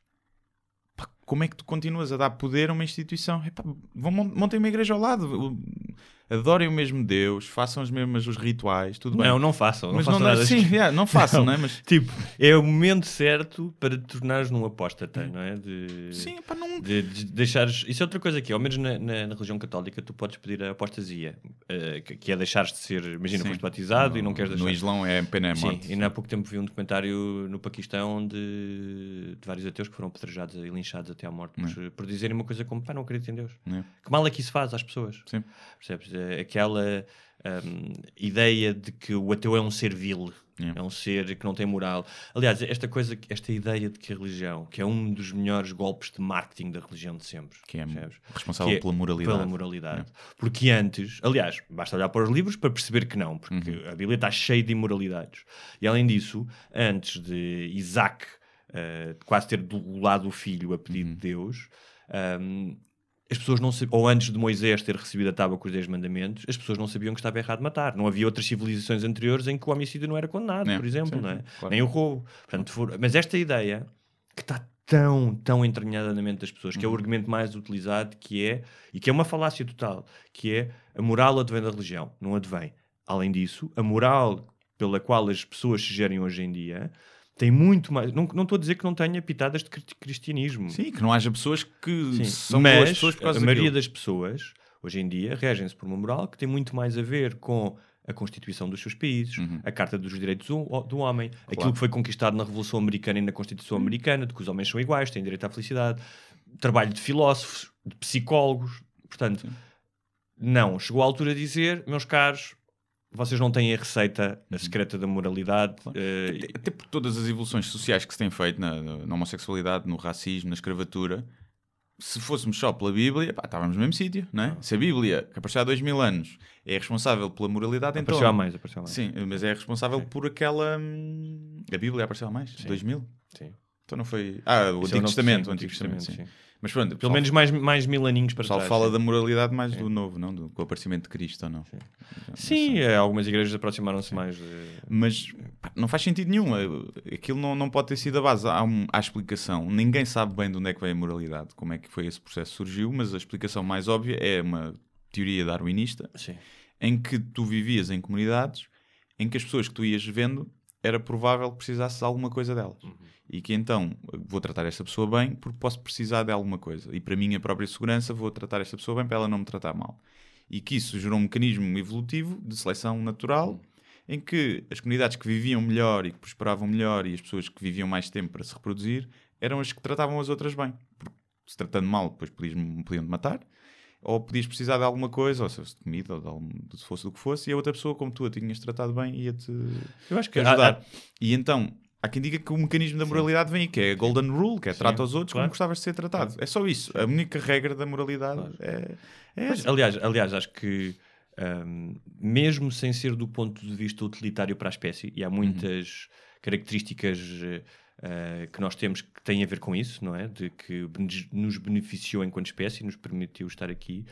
A: como é que tu continuas a dar poder a uma instituição? Epá, vão, mon- montem uma igreja ao lado, adorem o mesmo Deus, façam os mesmos os rituais, tudo bem.
B: Não, não façam. Não
A: mas
B: façam
A: não,
B: nada.
A: sim, yeah, não façam, não é? Mas
B: Tipo, é o momento certo para te tornares num apóstata, não é? De,
A: sim, pá, não.
B: de, de deixares. Isso é outra coisa aqui, ao menos na, na- na religião católica, tu podes pedir a apostasia, eh, que, que é deixares de ser. Imagina,
A: Sim.
B: foste batizado e não queres deixar.
A: No Islão é pena é
B: Sim,
A: morte.
B: e há pouco tempo vi um documentário no Paquistão de, de vários ateus que foram apedrejados e linchados até à morte por, por dizerem uma coisa como pá, não acredito em Deus.
A: É.
B: Que mal é que isso faz às pessoas?
A: Sim.
B: Percebes? Aquela hum, ideia de que o ateu é um ser vil,
A: É.
B: é um ser que não tem moral. Aliás, esta coisa, esta ideia de que a religião, que é um dos melhores golpes de marketing da religião de sempre,
A: Que é
B: percebes?
A: responsável
B: Que é
A: pela moralidade.
B: Pela moralidade. Porque antes, aliás, basta olhar para os livros para perceber que não, porque
A: Uhum.
B: a Bíblia está cheia de imoralidades. E além disso, antes de Isaac eh, quase ter do lado o filho a pedido
A: Uhum.
B: de Deus, ahm, as pessoas não sabiam, ou antes de Moisés ter recebido a tábua com os 10 mandamentos, as pessoas não sabiam que estava errado matar. Não havia outras civilizações anteriores em que o homicídio não era condenado,
A: É,
B: por exemplo,
A: sim,
B: é?
A: claro.
B: nem o roubo. Portanto, for- Mas esta ideia que está tão, tão entranhada na mente das pessoas,
A: Uhum.
B: que é o argumento mais utilizado, que é, e que é uma falácia total, que é a moral advém da religião, não advém. Além disso, a moral pela qual as pessoas se gerem hoje em dia tem muito mais. Não, não estou a dizer que não tenha pitadas de cri- cristianismo.
A: Sim, que não haja pessoas que
B: Sim,
A: são
B: mas
A: pessoas por causa
B: a maioria
A: daquilo.
B: das pessoas hoje em dia regem-se por uma moral que tem muito mais a ver com a Constituição dos seus países,
A: Uhum.
B: a Carta dos Direitos do, Homem, aquilo que foi conquistado na Revolução Americana e na Constituição
A: Uhum.
B: Americana, de que os homens são iguais, têm direito à felicidade, trabalho de filósofos, de psicólogos. Portanto, não, chegou a altura de dizer, meus caros, vocês não têm a receita
A: Uhum.
B: a secreta da moralidade. eh,
A: Até- Até por todas as evoluções sociais que se têm feito na, na homossexualidade, no racismo, na escravatura, se fôssemos só pela Bíblia, pá, estávamos no mesmo sítio, não é? Se a Bíblia, que apareceu há dois mil anos, é responsável pela moralidade, então...
B: apareceu a mais, apareceu a mais.
A: Sim, mas é responsável por aquela... hum, A Bíblia apareceu há mais?
B: Sim.
A: 2000?
B: Sim.
A: Então não foi... Ah, o
B: é
A: Antigo Testamento,
B: sim,
A: o Antigo Testamento, sim.
B: sim.
A: Mas pronto,
B: Pelo menos mais, mais mil aninhos para
A: o pessoal
B: trás.
A: fala
B: sim.
A: da moralidade mais do novo, não? Do, com o aparecimento de Cristo, ou não?
B: Sim,
A: sei.
B: eh, algumas igrejas aproximaram-se mais. de-
A: Mas pá, não faz sentido nenhum. Eh, Aquilo não, não pode ter sido a base. Há, um- há explicação. Ninguém sabe bem de onde é que veio a moralidade, como é que foi esse processo que surgiu, mas a explicação mais óbvia é uma teoria darwinista
B: Sim.
A: em que tu vivias em comunidades em que as pessoas que tu ias vendo era provável que precisasses de alguma coisa delas. E que então vou tratar esta pessoa bem porque posso precisar de alguma coisa. E para a minha própria segurança vou tratar esta pessoa bem para ela não me tratar mal. E que isso gerou um mecanismo evolutivo de seleção natural em que as comunidades que viviam melhor e que prosperavam melhor e as pessoas que viviam mais tempo para se reproduzir eram as que tratavam as outras bem. Porque se tratando mal, depois podiam-te matar ou podias precisar de alguma coisa, ou se fosse de comida, ou de algum, se fosse do que fosse, e a outra pessoa, como tu a tinhas tratado bem, ia-te
B: Eu acho que
A: ajudar.
B: há- há-
A: E então, há quem diga que o mecanismo da moralidade vem aí, que é a Golden Rule, que é
B: Sim,
A: trata os outros
B: claro.
A: como gostavas de ser tratado. É só isso. A única regra da moralidade é, é essa.
B: aliás, aliás, acho que hum, mesmo sem ser do ponto de vista utilitário para a espécie, e há muitas características eh, que nós temos que têm a ver com isso, não é? De que nos beneficiou enquanto espécie, nos permitiu estar aqui.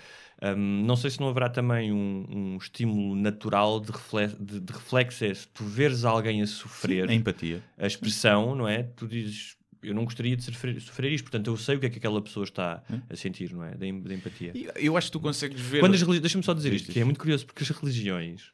B: Hum, não sei se não haverá também um, um estímulo natural de, refle de, de reflexo. É, se tu veres alguém a sofrer,
A: A empatia.
B: a expressão, não é? Tu dizes, eu não gostaria de sofrer, sofrer isto, portanto eu sei o que é que aquela pessoa está a sentir, não é? Da, em- da empatia.
A: Eu acho que tu consegues ver.
B: Quando as religi- Deixa-me só dizer
A: Diz,
B: isto, que é muito curioso, porque as religiões,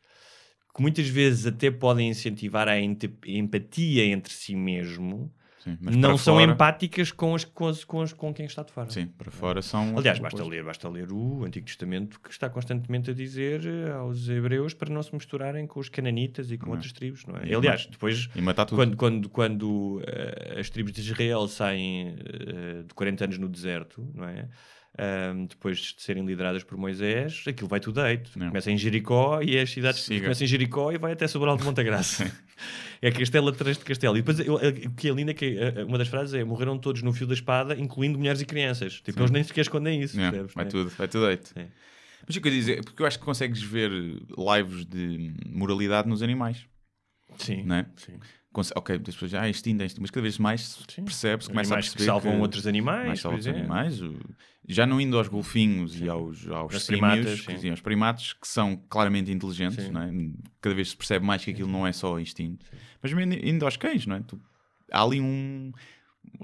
B: que muitas vezes até podem incentivar a empatia entre si mesmo,
A: Sim, mas
B: não são
A: fora-
B: empáticas com, as, com, as- com, as- com quem está de fora.
A: Sim, para fora são.
B: Aliás, basta
A: coisa.
B: ler, basta ler o Antigo Testamento que está constantemente a dizer eh, aos hebreus para não se misturarem com os cananitas e com
A: Não é?
B: outras tribos, não é?
A: E
B: Aliás, depois quando, quando, quando eh, as tribos de Israel saem eh, de 40 anos no deserto, não é? Ahm, depois de serem lideradas por Moisés, aquilo vai tudo deito.
A: Não.
B: Começa em Jericó e as cidades
A: Siga.
B: começam em Jericó e vai até Sobral de Montagraça. (laughs) é castelo atrás de castelo. E depois o que é lindo é que eh, uma das frases é morreram todos no fio da espada, incluindo mulheres e crianças. Tipo,
A: Sim.
B: eles nem sequer escondem isso.
A: É,
B: percebes,
A: vai
B: né?
A: tudo, vai tudo deito.
B: Sim.
A: Mas o que eu ia dizer, porque eu acho que consegues ver lives de moralidade nos animais.
B: Sim.
A: Não é?
B: Sim.
A: Ok, depois já ah, extinto, extinto, mas cada vez mais
B: Sim.
A: percebe-se, começa a
B: Animais que
A: perceber
B: salvam outros animais,
A: mais salvam animais, já não indo aos golfinhos e aos, aos
B: primatas,
A: que,
B: sim.
A: sim, aos primatas, que são claramente inteligentes,
B: Sim.
A: é? cada vez se percebe mais que aquilo não é só instinto. Mas mesmo indo aos cães, não é? Tu- há ali um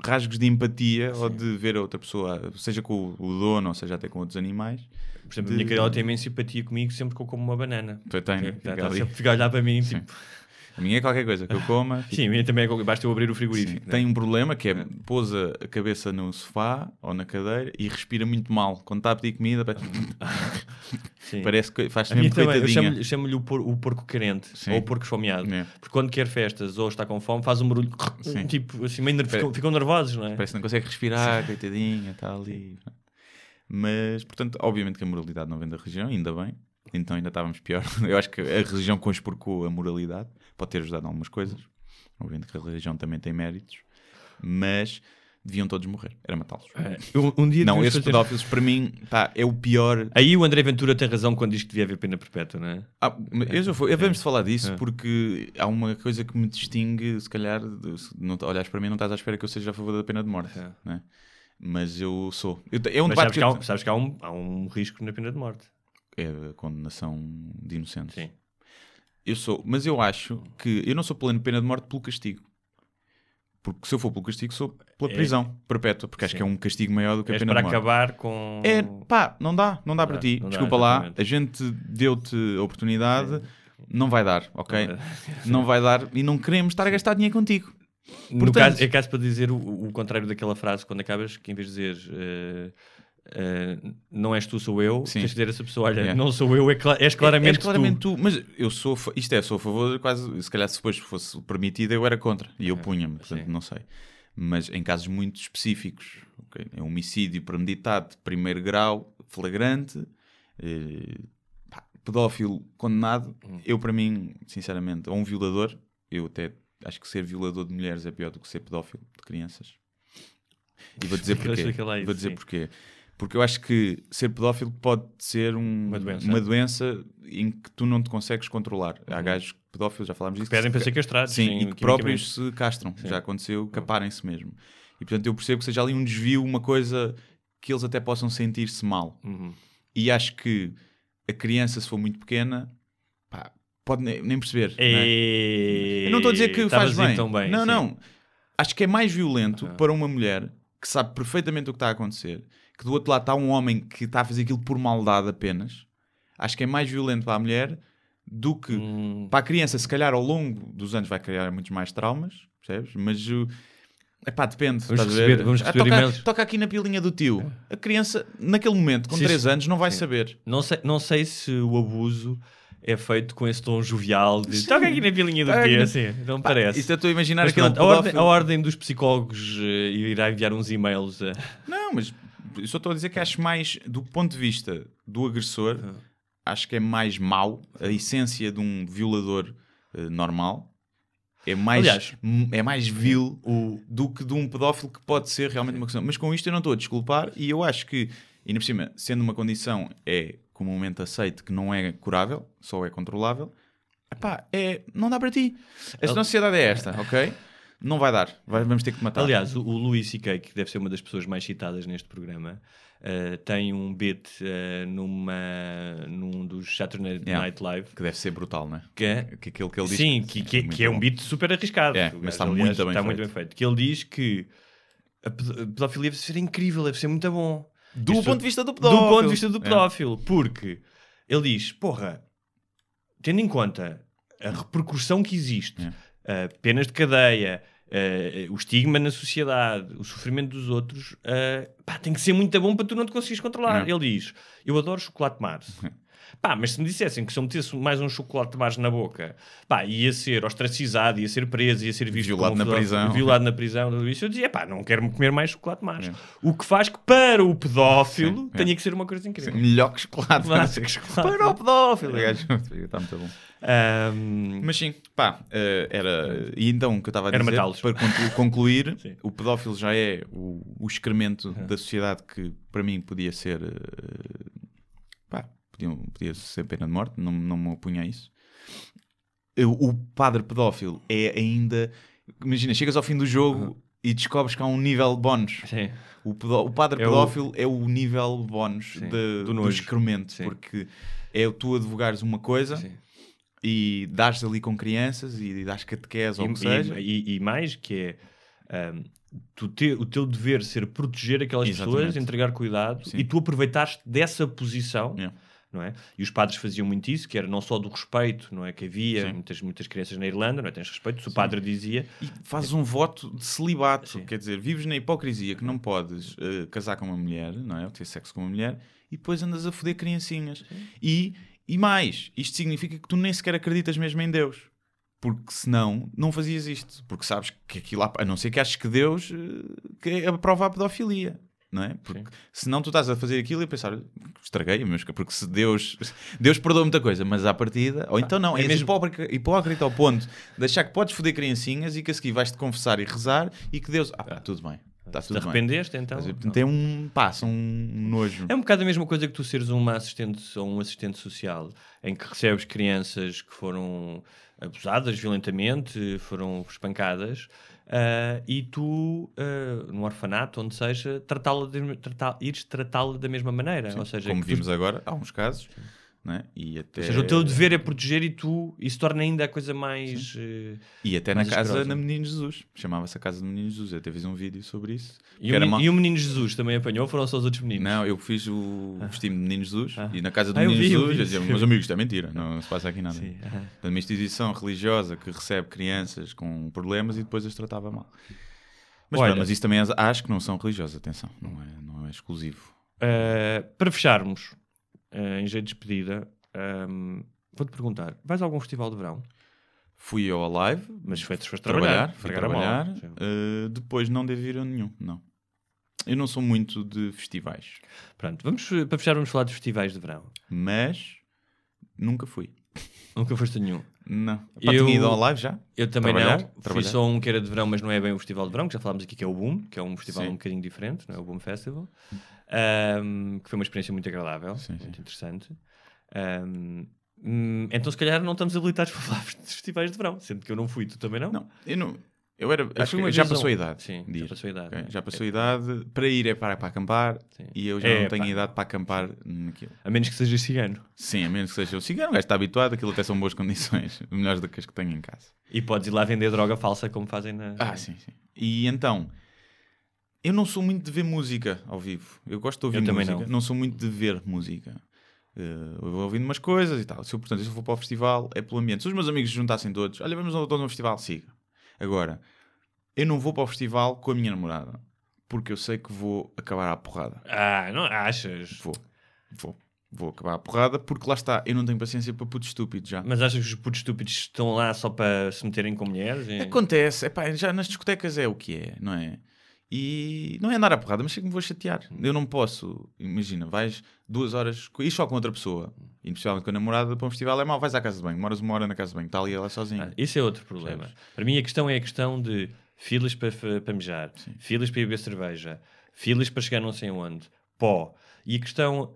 A: rasgos de empatia ou de ver a outra pessoa, seja com o, dono ou seja até com outros animais.
B: Por exemplo,
A: de-
B: a minha cadela tem imensa simpatia comigo sempre que eu como uma banana.
A: Tu tem, né? Fica
B: sempre fica a olhar para mim, tipo...
A: A minha é qualquer coisa que eu coma. fica- (laughs)
B: Sim, a minha também é, basta eu abrir o
A: Sim,
B: frigorífico. né?
A: Tem um problema que é pousa a cabeça no sofá ou na cadeira e respira muito mal. Quando está a pedir comida, pa- (laughs)
B: Sim.
A: parece que faz
B: A
A: mesmo
B: também, eu
A: coitadinha.
B: chamo-lhe chamo-lhe o, por- o porco carente
A: Sim.
B: ou o porco esfomeado.
A: É.
B: Porque quando quer festas ou está com fome, faz um barulho (laughs)
A: Sim.
B: tipo assim, meio ner-
A: Pare-
B: ficam, ficam nervosos, não é?
A: Parece que não consegue respirar, coitadinha, está ali. Mas, portanto, obviamente que a moralidade não vem da religião, ainda bem. Então ainda estávamos pior. (laughs) Eu acho que a religião conspurcou a moralidade. Pode ter ajudado em algumas coisas. Obviamente que a religião também tem méritos. Mas deviam todos morrer. Era matá-los.
B: Um, um dia
A: Não, esses
B: fazer-
A: pedófilos, para mim, pá, é o pior.
B: Aí o André Ventura tem razão quando diz que devia haver pena perpétua, não é?
A: Ah, mas eu já fui, vamos falar disso
B: É.
A: porque há uma coisa que me distingue, se calhar, de, se não olhares para mim, não estás à espera que eu seja a favor da pena de morte,
B: É.
A: né? mas eu sou. Eu, é um
B: Mas
A: debate
B: sabes que, há
A: eu-
B: um, sabes que há, um, há um risco na pena de morte.
A: É a condenação de inocentes.
B: Sim.
A: Eu sou, mas eu acho que eu não sou pela pena de morte pelo castigo. Porque se eu for pelo castigo, sou pela
B: É.
A: prisão perpétua, porque acho
B: Sim.
A: que é um castigo maior do que a pena
B: para
A: de morte.
B: acabar com.
A: É, pá, não dá, não dá para
B: dá,
A: ti.
B: não dá,
A: Desculpa lá, a gente deu-te a oportunidade, não vai dar, ok?
B: Não vai
A: Não vai dar e não queremos estar a gastar dinheiro contigo.
B: No
A: Portanto-
B: caso, é caso para dizer o, o contrário daquela frase quando acabas, que em vez de dizer eh, uh, não és tu, sou eu,
A: Sim.
B: tens de dizer a essa pessoa: olha,
A: Yeah.
B: não sou eu, é és claramente,
A: és claramente
B: tu.
A: tu. Mas eu sou, isto é, sou a favor, quase, se calhar se depois fosse permitido, eu era contra. E eu punha-me, portanto,
B: sim.
A: não sei. Mas em casos muito específicos, ok? é um homicídio premeditado, primeiro grau, flagrante, eh, pá, pedófilo condenado,
B: Hum.
A: eu para mim, sinceramente, ou um violador, eu até acho que ser violador de mulheres é pior do que ser pedófilo de crianças. E vou dizer (laughs) porquê. Vou dizer porquê. Porque eu acho que ser pedófilo pode ser um-
B: Uma doença.
A: uma doença em que tu não te consegues controlar. Há gajos pedófilos, já falámos disso.
B: Pedem
A: que
B: para
A: se
B: ser
A: ca-
B: castrados.
A: Sim,
B: sim,
A: e que próprios se castram. Já aconteceu, caparem-se mesmo. E portanto eu percebo que seja ali um desvio, uma coisa que eles até possam sentir-se mal.
B: Uhum.
A: E acho que a criança, se for muito pequena, pá, pode ne- nem perceber. não é?
B: E...
A: Eu não estou a dizer que
B: Estavas
A: faz bem.
B: tão bem.
A: não,
B: sim.
A: não. Acho que é mais violento
B: Ah.
A: para uma mulher que sabe perfeitamente o que está a acontecer, que do outro lado está um homem que está a fazer aquilo por maldade apenas. Acho que é mais violento para a mulher do que
B: Hum,
A: para a criança. Se calhar ao longo dos anos vai criar muitos mais traumas, percebes? Mas uh, epá, depende.
B: Vamos receber- vamos
A: Ah,
B: receber
A: toca, toca aqui na pilinha do tio. A criança, naquele momento, com
B: Sim,
A: 3
B: sim.
A: anos, não vai
B: Sim.
A: saber.
B: não, sei, não sei se o abuso é feito com esse tom jovial de toca aqui na pilinha do tio, assim, não me parece.
A: Isto eu estou a imaginar
B: Mas
A: aquele
B: pronto, a, ordem, a ordem dos psicólogos eh, irá enviar uns e-mails a...
A: Não, mas eu só estou a dizer que acho mais, do ponto de vista do agressor, acho que é mais mau a essência de um violador eh, normal. É mais,
B: Aliás,
A: é mais vil
B: o-
A: do que de um pedófilo que pode ser realmente uma questão. Mas com isto eu não estou a desculpar e eu acho que, ainda por cima, sendo uma condição é comumente aceite que não é curável, só é controlável, epá, é, não dá para ti. A sociedade é esta, ok? Não vai dar. Vai- vamos ter que matar.
B: Aliás, o, o Louis C.K., que deve ser uma das pessoas mais citadas neste programa, eh, tem um bit eh, numa, num dos Saturday
A: Yeah.
B: Night Live
A: que deve ser brutal, não é?
B: que é,
A: Que aquilo que ele diz
B: Sim, que, que,
A: muito
B: que é um beat super arriscado.
A: É, mas está
B: aliás,
A: muito bem
B: está muito
A: feito.
B: bem feito. Que ele diz que a ped- a pedofilia deve ser incrível, deve ser muito bom.
A: Do
B: Isto-
A: ponto de vista do
B: Do
A: pedófilo.
B: ponto de vista do
A: É.
B: pedófilo. Porque ele diz, porra, tendo em conta a repercussão que existe,
A: É.
B: uh, penas de cadeia, uh, o estigma na sociedade, o sofrimento dos outros, uh, pá, tem que ser muito bom para tu não te conseguires controlar.
A: É.
B: Ele diz, eu adoro chocolate Mars. (laughs) Pá, mas se me dissessem que se eu metesse mais um chocolate Mars na boca, pá, ia ser ostracizado, ia ser preso, ia ser visto
A: Violado
B: como
A: na prisão.
B: violado na prisão, tudo isso, eu dizia, pá, não quero comer mais chocolate Mars.
A: É.
B: O que faz que para o pedófilo
A: Sim, é.
B: tenha que ser uma coisa incrível.
A: Melhor que chocolate.
B: Melhor que (laughs) chocolate.
A: Para o pedófilo. Gajo, Está muito bom.
B: Ahm,
A: Mas sim, pá, eh, era. E então, o que eu estava a dizer, para conclu- concluir, (laughs) o pedófilo já é o, o excremento da sociedade que para mim podia ser. eh, pá, podia, podia ser pena de morte, não, não me opunha a isso. O padre pedófilo é ainda. Imagina, chegas ao fim do jogo e descobres que há um nível bónus.
B: sim.
A: O, pedó- o padre
B: É o-
A: pedófilo é o nível bónus de-
B: do
A: do, excremento,
B: Sim.
A: porque é o tu advogares uma coisa
B: Sim.
A: E dás ali com crianças e dás catequese ou o que seja.
B: E, e- mais que é tu te- o teu dever ser proteger aquelas pessoas,
A: Exatamente.
B: entregar cuidado
A: Sim.
B: e tu aproveitaste dessa posição.
A: Yeah.
B: Não é? E os padres faziam muito isso, que era não só do respeito, não é? Que havia
A: Sim.
B: muitas, muitas crianças na Irlanda, não é? Tens respeito, se o padre dizia,
A: E fazes um voto de celibato,
B: Sim.
A: quer dizer, vives na hipocrisia que não podes eh, casar com uma mulher, não é? Ou ter sexo com uma mulher e depois andas a foder criancinhas. E, e mais, isto significa que tu nem sequer acreditas mesmo em Deus. Porque senão não fazias isto. Porque sabes que aquilo, a não ser que aches que Deus eh, que aprova a pedofilia. Não é? Porque senão tu estás a fazer aquilo e a pensar, estraguei, mas porque se Deus, Deus perdoa muita coisa, mas à partida, ou então não,
B: é
A: és
B: mesmo-
A: hipócrita, hipócrita ao ponto de achar que podes foder criancinhas e que a seguir vais-te confessar e rezar e que Deus, ah pá, tudo bem, está
B: te
A: tudo bem.
B: arrependeste, então.
A: É um, pá, são um nojo.
B: É um bocado a mesma coisa que tu seres uma assistente ou um assistente social, em que recebes crianças que foram abusadas violentamente, foram espancadas, ah, e tu, ah, no orfanato, onde seja, tratá-la de- tratá- ires tratá-la da mesma maneira. ou seja,
A: Como
B: que tu-
A: vimos agora, há uns casos, né? e até,
B: ou seja, o teu dever é proteger e tu, isso torna ainda a coisa mais. eh,
A: e até na
B: mais
A: casa
B: asquerosa.
A: na Menino Jesus, chamava-se a casa do Menino Jesus, eu até fiz um vídeo sobre isso.
B: E, o,
A: mal-
B: e o menino Jesus também apanhou, foram só os outros meninos.
A: Não, eu fiz o vestido de Menino Jesus e na casa do
B: Ah,
A: Menino
B: vi,
A: Jesus eu dizia, meus amigos, isto é mentira, não se passa aqui nada.
B: Sim.
A: Portanto, uma instituição religiosa que recebe crianças com problemas e depois as tratava mal. Mas,
B: Olha-
A: pronto, mas isso também acho que não são religiosas, atenção, não é, não é exclusivo.
B: Uh, para fecharmos, uh, em jeito de despedida, um, vou-te perguntar: vais a algum festival de verão?
A: Fui ao Alive,
B: Mas foi foste
A: trabalhar,
B: trabalhar.
A: fui trabalhar. Uh, depois não devo ir a nenhum, não. Eu não sou muito de festivais,
B: Pronto, vamos, uh, para fechar, vamos falar de festivais de verão.
A: mas nunca fui.
B: Nunca foste a nenhum.
A: Não. Pá,
B: Eu-
A: tinha ido ao Live já?
B: Eu também
A: Trabalhar?
B: não. Fui
A: Trabalhar?
B: só um que era de verão, mas não é bem o festival de verão, que já falámos aqui que é o Boom, que é um festival
A: Sim.
B: um bocadinho diferente, não é? O Boom Festival. Ahm, que foi uma experiência muito agradável,
A: Sim,
B: muito
A: sim.
B: interessante. Hum, então, se calhar, não estamos habilitados (laughs) para falar de festivais de verão, sendo que eu não fui, tu também não?
A: Não, eu não. Eu era.
B: Eu
A: acho que já passou a
B: um.
A: idade.
B: Sim, já passou a idade.
A: Ok,
B: não é?
A: Já passou a idade. Para ir é para, para acampar
B: Sim.
A: e eu já
B: É,
A: não tenho
B: pá.
A: idade para acampar naquilo.
B: A menos que sejas cigano.
A: Sim, a menos que seja o cigano, o gajo está habituado, aquilo até são boas condições, (laughs) melhores do que as que tenho em casa.
B: E podes ir lá vender droga falsa, como fazem na.
A: Ah, sim, sim. E então, eu não sou muito de ver música ao vivo. Eu gosto de ouvir
B: Eu também
A: música,
B: não.
A: sou muito de ver música. Eh, eu vou ouvindo umas coisas e tal. Se eu, portanto, se eu for para o festival, é pelo ambiente. Se os meus amigos se juntassem todos, olha, vamos a ao festival, siga. Agora, eu não vou para o festival com a minha namorada, porque eu sei que vou acabar à porrada.
B: Ah, não achas?
A: Vou, vou, vou acabar à porrada, porque lá está, eu não tenho paciência para puto estúpido já.
B: Mas achas que os putos estúpidos estão lá só para se meterem com mulheres? E-
A: Acontece, epá, já nas discotecas é o que é, não é? E não é andar a porrada, mas sei que me vou chatear. Eu não posso, imagina, vais duas horas, e só com outra pessoa, e especialmente com a namorada, para um festival é mau, vais à casa de banho, demoras uma hora na casa de banho, está ali ela sozinha.
B: Ah, isso é outro problema. Para mim, a questão é a questão de filas para, para mijar, filas para ir beber cerveja, filas para chegar não sei onde, pó. E a questão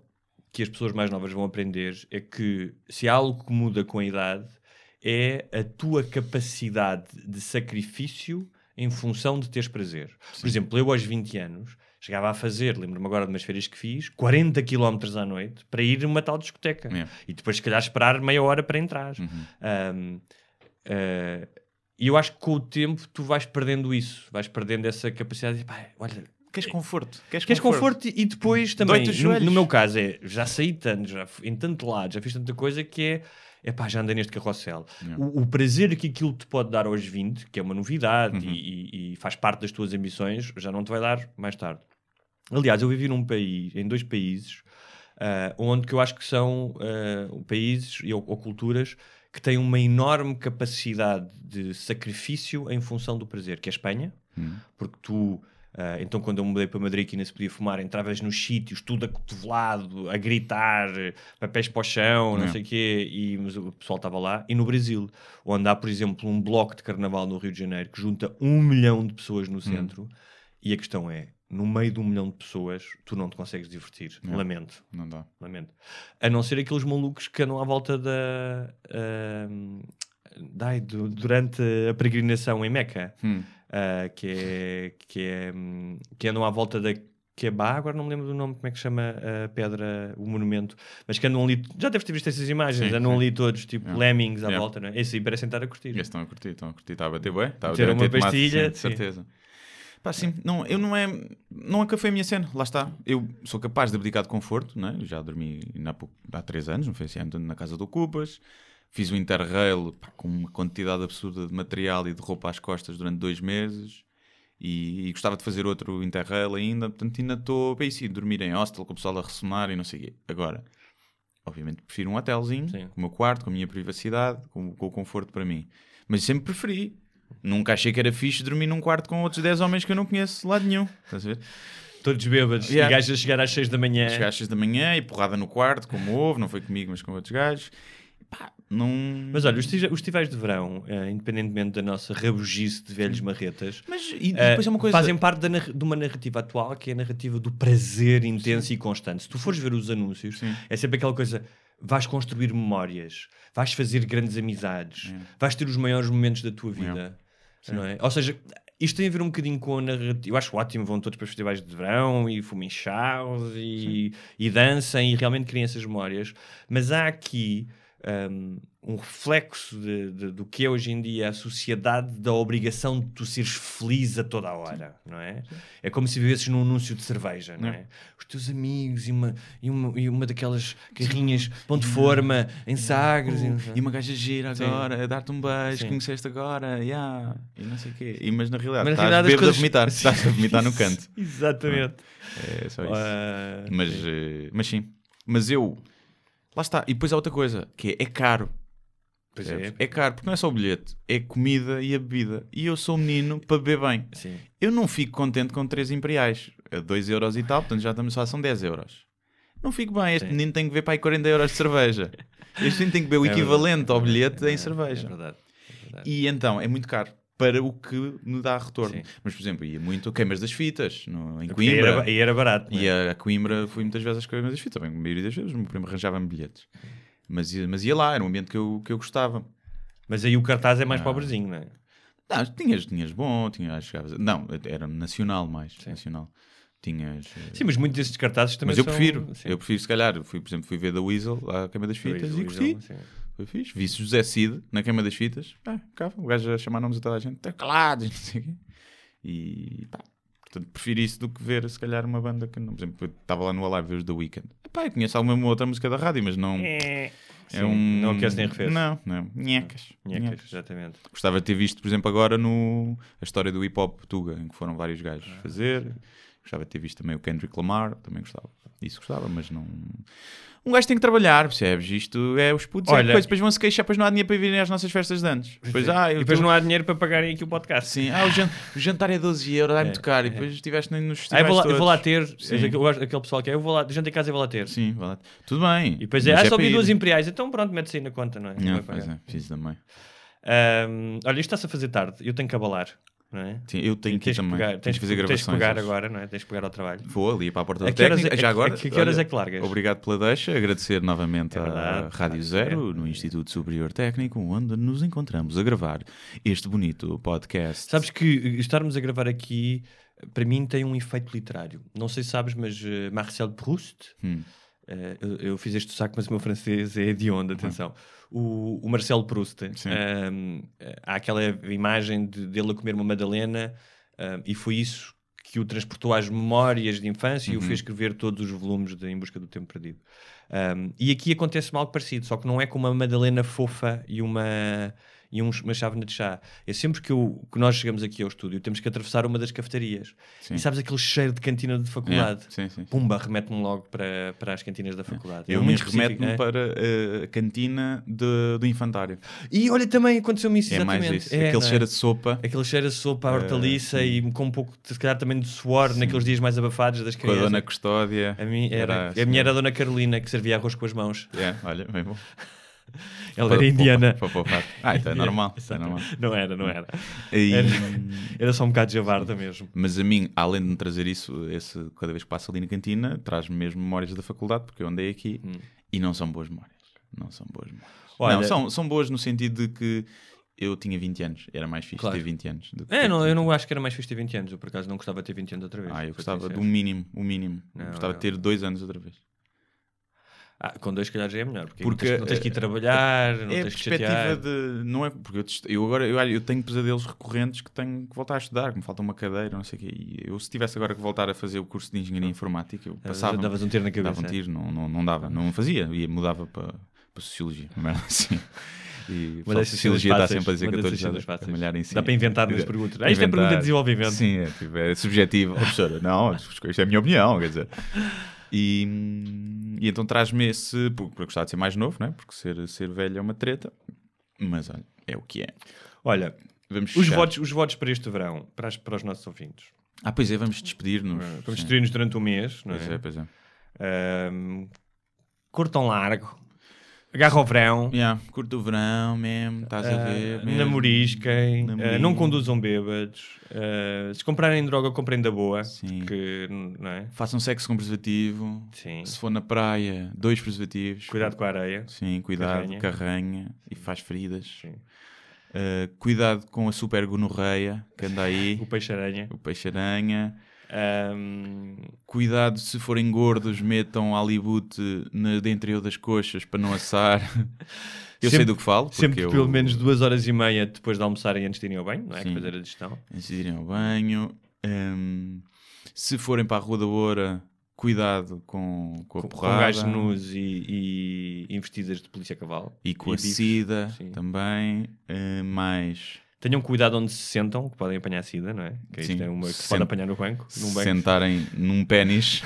B: que as pessoas mais novas vão aprender é que se há algo que muda com a idade é a tua capacidade de sacrifício em função de teres prazer. Por exemplo, eu aos 20 anos chegava a fazer, lembro-me agora de umas férias que fiz, 40 km à noite para ir a uma tal discoteca. E depois, se calhar, esperar meia hora para entrar.
A: Uhum.
B: Um, uh, e eu acho que com o tempo tu vais perdendo isso, vais perdendo essa capacidade de, pá, olha,
A: Queres conforto? Queres,
B: queres conforto e depois também,
A: Dói-te os
B: no, no meu caso, é já saí tanto, já fui em tanto lado, já fiz tanta coisa que é, é pá, já andei neste carrossel.
A: Yeah.
B: O, o prazer que aquilo te pode dar aos 20, que é uma novidade
A: Uhum.
B: e, e- faz parte das tuas ambições, já não te vai dar mais tarde. Aliás, eu vivi num país, em dois países, ah, onde que eu acho que são ah, países e, ou, ou culturas que têm uma enorme capacidade de sacrifício em função do prazer, que é a Espanha,
A: Hum.
B: porque tu, ah, então quando eu mudei para Madrid que ainda se podia fumar, entravas nos sítios, tudo acotovelado, a gritar, papéis para o chão, não
A: É.
B: sei o quê, e mas o pessoal estava lá. E no Brasil, onde há, por exemplo, um bloco de carnaval no Rio de Janeiro que junta um milhão de pessoas
A: Hum.
B: no centro, e a questão é, no meio de um milhão de pessoas, tu não te consegues divertir.
A: É.
B: Lamento.
A: Não dá.
B: Lamento. A não ser aqueles malucos que andam à volta da. ahm, dai, do- durante a peregrinação em Meca,
A: Hum.
B: Ah, que, é, que, é, hum, que andam à volta da Quebá, agora não me lembro do nome, como é que chama a pedra, o monumento, mas que andam ali, já deves ter visto essas imagens,
A: Sim,
B: andam
A: sim.
B: ali todos, tipo
A: Yeah.
B: lemmings à
A: Yeah.
B: volta, não é? Esse aí parece estar a curtir.
A: Esses estão a curtir, estão a curtir. Está a bater bem? Está a bater
B: uma
A: tomate,
B: pastilha,
A: de certeza. Pá, sim, não, eu não é, nunca foi a minha cena, lá está. Eu sou capaz de abdicar de conforto, né? Eu já dormi há, pouco, há três anos, não foi assim, ando na casa do Cupas, fiz o Interrail pá, com uma quantidade absurda de material e de roupa às costas durante dois meses e, e gostava de fazer outro Interrail ainda, portanto ainda estou, bem sim, dormir em hostel com o pessoal a ressonar e não sei o quê. Agora, obviamente prefiro um hotelzinho,
B: Sim.
A: com o meu quarto, com a minha privacidade, com, com o conforto para mim. Mas sempre preferi. Nunca achei que era fixe dormir num quarto com outros 10 homens que eu não conheço de lado nenhum. Estás a ver?
B: Todos bêbados,
A: Yeah.
B: e gajos a chegar às 6 da manhã.
A: Chegar às 6 da manhã e porrada no quarto, como houve, não foi comigo, mas com outros gajos. Não.
B: Mas olha, os os festivais de verão, eh, independentemente da nossa rabugice de velhos marretas,
A: Mas é uma coisa.
B: fazem parte da de uma narrativa atual que é a narrativa do prazer intenso e constante. Se tu fores ver os anúncios,
A: Sim.
B: é sempre aquela coisa: vais construir memórias, vais fazer grandes amizades, vais ter os maiores momentos da tua vida. Não é? Ou seja, isto tem a ver um bocadinho com a narrativa. Eu acho ótimo, vão todos para os festivais de verão e fumem chaus e, e dancem e realmente criem essas memórias. Mas há aqui um, um reflexo de- de- do que é hoje em dia a sociedade da obrigação de tu seres feliz a toda a hora, não é? É como se vivesses num anúncio de cerveja, não é? Os teus amigos e uma, e uma, e uma daquelas carrinhas pão de forma em Sagres. e não sei.
A: E uma gaja gira
B: Sim.
A: agora, a dar-te um beijo,
B: Sim.
A: conheceste agora, yeah, e não sei o quê. E, mas na realidade,
B: Mas na
A: estás
B: realidade coisas-
A: a vomitar, (laughs) estás a vomitar no canto. (laughs)
B: Exatamente.
A: É só isso.
B: Ah,
A: Mas, eh, mas sim. Mas eu. Lá está. E depois há outra coisa, que é, é caro.
B: Pois é.
A: É caro, porque não é só o bilhete, é comida e a bebida. E eu sou um menino para beber bem.
B: Sim.
A: Eu não fico contente com 3 imperiais. A 2 euros e tal, portanto já estamos só, são 10 euros. Não fico bem. Este
B: Sim.
A: menino tem que ver para aí 40 euros de cerveja. Este menino tem que beber o
B: É
A: equivalente
B: é
A: ao bilhete
B: é
A: em
B: verdade,
A: cerveja.
B: É verdade. é verdade.
A: E então é muito caro para o que me dá retorno.
B: Sim.
A: Mas, por exemplo, ia muito a queimas das fitas no, em
B: Porque
A: Coimbra.
B: era, era barato. não é?
A: E a Coimbra fui muitas vezes às queimas das fitas. Também, a maioria das vezes, o meu primo arranjava-me bilhetes. Mas, ia- mas ia lá, era um ambiente que eu, que eu gostava.
B: Mas aí o cartaz é mais
A: Ah.
B: pobrezinho, não é?
A: Não, tinhas, tinhas bom, tinhas, chegavas- não, era nacional mais,
B: Sim.
A: nacional. Tinhas, eh,
B: Sim, mas muitos desses cartazes também
A: mas eu
B: são-
A: prefiro,
B: Sim.
A: eu prefiro se calhar, fui, por exemplo, fui ver da Weasel à queima das fitas
B: Luís-
A: e gostei,
B: sim.
A: Foi fixe. Vi José Cid na queima das fitas, ah, cá, o gajo a chamar nomes a toda a gente, está calado, e (laughs) não sei o quê. E pá, portanto, prefiro isso do que ver se calhar uma banda que não, por exemplo, eu estava lá no Alive ver os The Weeknd. Pá, eu conheço alguma outra música da rádio, mas não
B: É,
A: é
B: sim,
A: um
B: Não aquece nem arrefece.
A: Não, não, nhecas.
B: Nhecas, exatamente.
A: Gostava de ter visto, por exemplo, agora no a história do hip hop Tuga, em que foram vários gajos
B: Ah,
A: fazer. Gostava de ter visto também o Kendrick Lamar, também gostava. Isso gostava, mas não. Um gajo tem que trabalhar, percebes? Isto é os putos, é
B: Olha-
A: coisa, depois vão se queixar, depois não há dinheiro para virem às nossas festas de anos. Depois, ah, eu
B: e depois não há dinheiro para pagarem aqui o podcast.
A: Sim, ah, o, jan- o jantar é 12 euros, é muito caro, e
B: é.
A: depois estiveste nos
B: Ah, eu
A: festivais
B: vou lá, eu vou lá ter, gosto- aquele pessoal que é, eu vou lá, janta em casa eu vou lá ter.
A: Sim, vai lá. Tudo bem.
B: E depois é, ah, só
A: para
B: vi duas imperiais, então pronto, mete-se aí na conta, não é? Não
A: Não, pois é, preciso também.
B: Ahm, olha, isto está-se a fazer tarde, eu tenho que abalar, não é?
A: Sim, eu tenho
B: E
A: que também.
B: pegar,
A: Tens que fazer
B: Tens que
A: gravações.
B: pegar agora, não é? Tens que pegar ao trabalho.
A: Vou ali para a porta da
B: é-
A: Já
B: a-
A: agora,
B: a que- horas
A: olha,
B: é que largas?
A: Obrigado pela deixa. Agradecer novamente
B: É
A: à
B: verdade,
A: Rádio
B: claro,
A: Zero,
B: é.
A: no Instituto Superior Técnico, onde nos encontramos a gravar este bonito podcast.
B: Sabes que eh, estarmos a gravar aqui, para mim, tem um efeito literário. Não sei se sabes, mas eh, Marcel Proust,
A: Hum.
B: Eh, eu, eu fiz este saco, mas o meu francês é de onda, atenção. O, o Marcel Proust,
A: Sim.
B: ehm, há aquela imagem de, dele a comer uma madalena, ehm, e foi isso que o transportou às memórias de infância e o
A: Uhum.
B: fez escrever todos os volumes de Em Busca do Tempo Perdido. Um, e aqui acontece algo parecido, só que não é com uma madalena fofa e uma, e uns- uma chávena de chá. É sempre que, eu- que nós chegamos aqui ao estúdio, temos que atravessar uma das cafetarias.
A: Sim.
B: E sabes aquele cheiro de cantina de faculdade?
A: É, sim, sim.
B: Pumba, remete-me logo para, para as cantinas da faculdade.
A: Eu
B: É
A: me
B: específico,
A: remete-me
B: é?
A: para uh, a cantina de- do infantário.
B: E olha, também aconteceu-me isso
A: É mais
B: exatamente.
A: isso.
B: É,
A: Aquele
B: é?
A: cheiro de sopa
B: Aquele cheiro a sopa, a
A: Eh,
B: hortaliça e com um pouco, se calhar, também de suor naqueles dias mais abafados das
A: com a
B: crianças.
A: dona Custódia.
B: A, mim era,
A: Era
B: a
A: assim,
B: minha era a
A: é.
B: Dona Carolina, que servia arroz com as mãos.
A: É, olha, bem bom.
B: Ela era indiana.
A: Para poupar. Ah, então é (laughs) normal. é normal.
B: Não era, não era.
A: E-
B: Era, era só um bocado de javarda mesmo.
A: Mas a mim, além de me trazer isso, esse, cada vez que passo ali na cantina, traz-me mesmo memórias da faculdade, porque eu andei aqui e não são boas memórias. Não são boas memórias.
B: Olha-
A: Não, são, são boas no sentido de que eu tinha 20 anos, era mais fixe
B: Claro.
A: ter 20 anos.
B: É, não, eu
A: 30.
B: não acho que era mais fixe ter 20 anos. Eu, por acaso, não gostava de ter 20 anos outra vez.
A: Ah, eu gostava do mínimo, o mínimo.
B: Não,
A: gostava
B: não.
A: de ter dois anos outra vez.
B: Ah, com dois, se calhar, já é melhor. Porque,
A: Porque,
B: não, tens, não tens que ir trabalhar, não
A: é a
B: tens que
A: perspectiva
B: chatear.
A: de. Não é porque eu, eu agora eu, eu tenho pesadelos recorrentes que tenho que voltar a estudar, que me falta uma cadeira, não sei o quê. E eu, se tivesse agora que voltar a fazer o curso de engenharia informática, eu passava.
B: davas um tiro na cabeça,
A: Dava um
B: é?
A: tiro, não, não, não dava, não fazia, ia, mudava para, para sociologia, uma merda assim. E
B: Mas essas
A: sociologia está sempre a dizer que estou a
B: fáceis.
A: malhar em si.
B: Dá para inventar nas perguntas. Ah, isto é pergunta de desenvolvimento.
A: Sim, é, tipo, é subjetivo. (laughs) Oh, professora, não, isto é a minha opinião, quer dizer. E, e então traz-me esse. Porque gostava de ser mais novo, não é? Porque ser, ser velho é uma treta. Mas olha, é o que é.
B: Olha,
A: Vamos
B: os
A: fechar.
B: votos, os votos para este verão, para, as- para os nossos ouvintes.
A: Ah, pois é, vamos despedir-nos.
B: Vamos
A: Sim.
B: destruir-nos durante o mês. Não
A: Pois
B: é?
A: é, pois é.
B: Curtam largo. Agarra o verão.
A: Yeah, curto o verão mesmo, estás a ver.
B: Uh,
A: mesmo.
B: namorisquem, uh, não conduzam bêbados. uh, se comprarem droga, comprem da boa.
A: Sim.
B: Que, não é?
A: Façam sexo com preservativo.
B: Sim.
A: Se for na praia, dois preservativos.
B: Cuidado com a areia.
A: Sim, cuidado,
B: Carranha.
A: carranha, e faz feridas.
B: Sim.
A: Uh, cuidado com a super gonorreia que anda aí, (laughs)
B: O peixe-aranha.
A: o peixe-aranha.
B: Ahm,
A: Cuidado, se forem gordos, metam halibut na, dentro eu das coxas para não assar. (laughs) Eu sei
B: Sempre-
A: do que falo.
B: sempre
A: eu-
B: pelo menos duas horas e meia depois de almoçarem antes de irem ao banho, não é? Que
A: Sim.
B: fazer a digestão.
A: Antes de irem ao banho. Hum, se forem para a Rua da Oura, cuidado com, com a
B: Com, com
A: porrada.
B: gajos nus e, e investidas de polícia a cavalo.
A: E com a
B: bifes.
A: sida
B: Sim.
A: também. Mais
B: Tenham cuidado onde se sentam, que podem apanhar sida, não é? Que isto
A: Sim.
B: é uma que se pode apanhar no banco. Num banco.
A: sentarem num pênis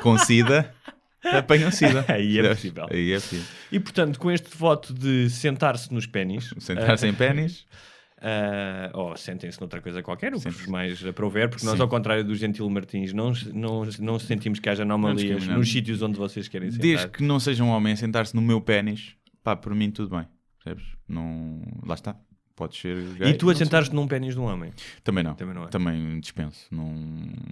A: com sida, (laughs) apanham sida.
B: Aí é possível.
A: Aí é possível.
B: E portanto, com este voto de sentar-se nos pênis.
A: Sentar-se
B: ah,
A: em pênis.
B: ah, (laughs) ou sentem-se noutra coisa qualquer, o que vos mais aprouver, porque nós,
A: Sim.
B: ao contrário do Gentil Martins, não, não, não sentimos que haja anomalias nos sítios onde vocês querem sentar.
A: Desde que não seja um homem a sentar-se no meu pênis, pá, por mim tudo bem. Percebes? Não... Lá está. Pode ser gay.
B: E tu a sentar-te num pênis de um homem.
A: Também não.
B: Também não é.
A: Também dispenso. Não,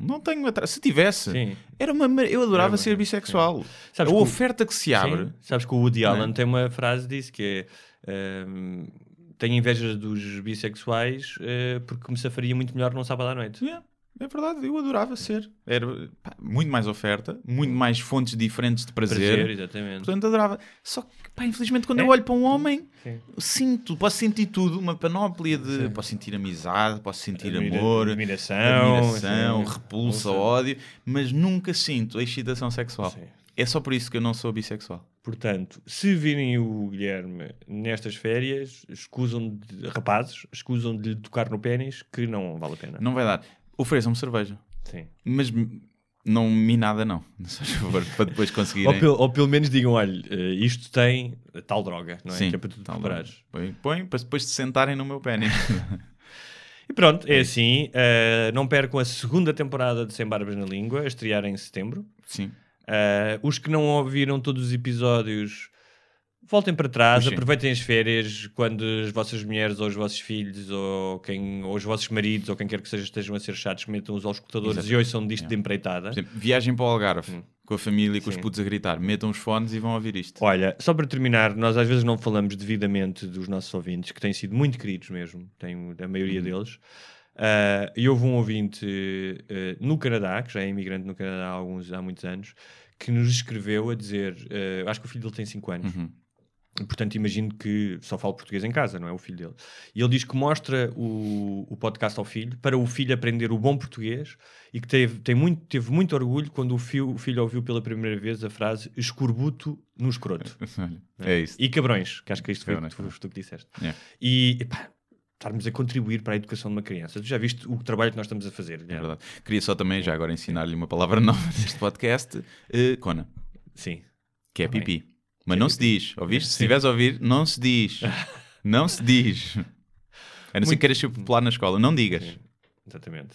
A: não tenho. Se tivesse,
B: Sim.
A: era uma... mar- eu adorava
B: Era uma-
A: ser bissexual.
B: Sabes
A: a
B: que o-
A: oferta que se abre.
B: Sim. Sabes que o Woody
A: Não é?
B: Allen tem uma frase disso que é ehm, tenho inveja dos bissexuais eh, porque me safaria muito melhor num sábado à noite.
A: Yeah, é verdade, eu adorava ser. Era pá, muito mais oferta, muito mais fontes diferentes de prazer.
B: Prazer, exatamente.
A: Portanto, adorava. Só que, pá, infelizmente, quando
B: É.
A: eu olho para um homem,
B: Sim.
A: sinto, posso sentir tudo, uma panóplia de.
B: Sim.
A: Posso sentir amizade, posso sentir
B: Admira-
A: amor,
B: admiração,
A: admiração,
B: sim.
A: repulsa,
B: Repulsa.
A: ódio, mas nunca sinto a excitação sexual.
B: Sim.
A: É só por isso que eu não sou bissexual.
B: Portanto, se virem o Guilherme nestas férias, escusam de, rapazes, escusam de lhe tocar no pênis, que não vale a pena.
A: Não vai dar. Ofereçam-me cerveja.
B: Sim.
A: Mas não me nada, não. (laughs) Se faz favor, para depois
B: Ou,
A: conseguirem.
B: pel- ou pelo menos digam, olha, eh, isto tem tal droga, não é?
A: Sim,
B: que é para tu preparares.
A: Põe, põe para depois se sentarem no meu pênis. (laughs)
B: E pronto, é assim. eh, não percam a segunda temporada de Sem Barbas na Língua, a estrear em setembro.
A: Sim.
B: Eh, os que não ouviram todos os episódios, voltem para trás, aproveitem as férias quando as vossas mulheres ou os vossos filhos ou, quem, ou os vossos maridos ou quem quer que seja estejam a ser chatos, metam-os aos escutadores
A: Exato.
B: e ouçam disto
A: Yeah.
B: de empreitada.
A: Por exemplo, viagem para o Algarve com a família e com os
B: Hum. Sim.
A: putos a gritar. Metam os fones e vão ouvir isto.
B: Olha, só para terminar, nós às vezes não falamos devidamente dos nossos ouvintes, que têm sido muito queridos mesmo, tem, a maioria
A: Uhum.
B: deles. Ah, e houve um ouvinte eh, no Canadá, que já é imigrante no Canadá há, alguns, há muitos anos, que nos escreveu a dizer: eh, acho que o filho dele tem 5 anos.
A: Uhum.
B: Portanto, imagino que só fala português em casa, não é o filho dele. E ele diz que mostra o, o podcast ao filho para o filho aprender o bom português e que teve, tem muito, teve muito orgulho quando o filho, o filho ouviu pela primeira vez a frase escorbuto no escroto. (laughs)
A: Olha, é isso.
B: E cabrões, que acho que isto foi
A: Cabrões,
B: tu, tu que disseste.
A: É.
B: E epá, estarmos a contribuir para a educação de uma criança. Tu já viste o trabalho que nós estamos a fazer?
A: É verdade. Queria só também, já agora, ensinar-lhe uma palavra (laughs) nova neste podcast. eh, Cona,
B: Sim.
A: que é
B: bem.
A: pipi. Mas não se diz, ouviste? Se estiveres a ouvir, não se diz. (laughs) Não se diz. A não ser que queiras ser popular na escola. Não digas.
B: Sim, exatamente.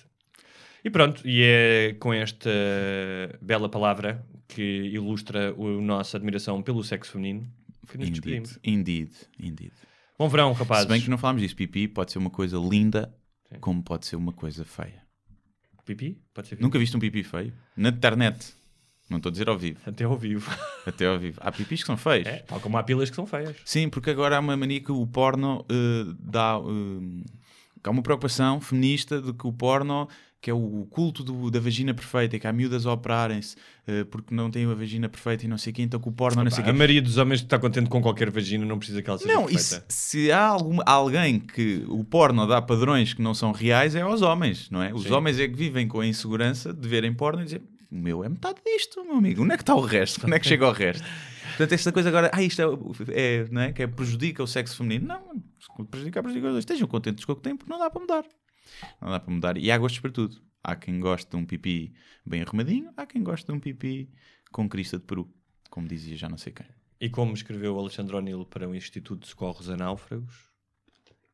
B: E pronto, e é com esta bela palavra que ilustra a nossa admiração pelo sexo feminino que nos
A: Indeed,
B: despedimos.
A: indeed, indeed.
B: Bom verão, rapazes.
A: Se bem que não falámos disso, pipi pode ser uma coisa linda,
B: Sim.
A: como pode ser uma coisa feia.
B: Pipi? Pode ser
A: Nunca viste um pipi feio? Na internet. Não estou a dizer ao vivo.
B: Até ao vivo. (laughs)
A: Até ao vivo. Há pipis que são feios.
B: É, tal como há pilas que são feias.
A: Sim, porque agora há uma mania que o porno eh, dá. eh, há uma preocupação feminista de que o porno, que é o culto do- da vagina perfeita, e que há miúdas a operarem-se eh, porque não têm a vagina perfeita e não sei o quê, então que o porno não sei o quê.
B: a maioria dos homens está contente com qualquer vagina, não precisa que ela seja
A: Não,
B: perfeita.
A: se, se há algum, alguém que o porno dá padrões que não são reais, é aos homens, não é? Os
B: Sim.
A: homens é que vivem com a insegurança de verem porno e dizer o meu é metade disto, meu amigo. Onde é que está o resto? Onde é que chega o resto? Portanto, esta coisa agora, ah, isto é, é, não é? Que é, prejudica o sexo feminino. Não, se prejudicar, prejudica os dois. Estejam contentes com o que têm, porque não dá para mudar. Não dá para mudar. E há gostos para tudo. Há quem goste de um pipi bem arrumadinho, há quem goste de um pipi com crista de peru, como dizia já não sei quem.
B: E como escreveu o Alexandre O'Neill para o Instituto de Socorros a Náufragos,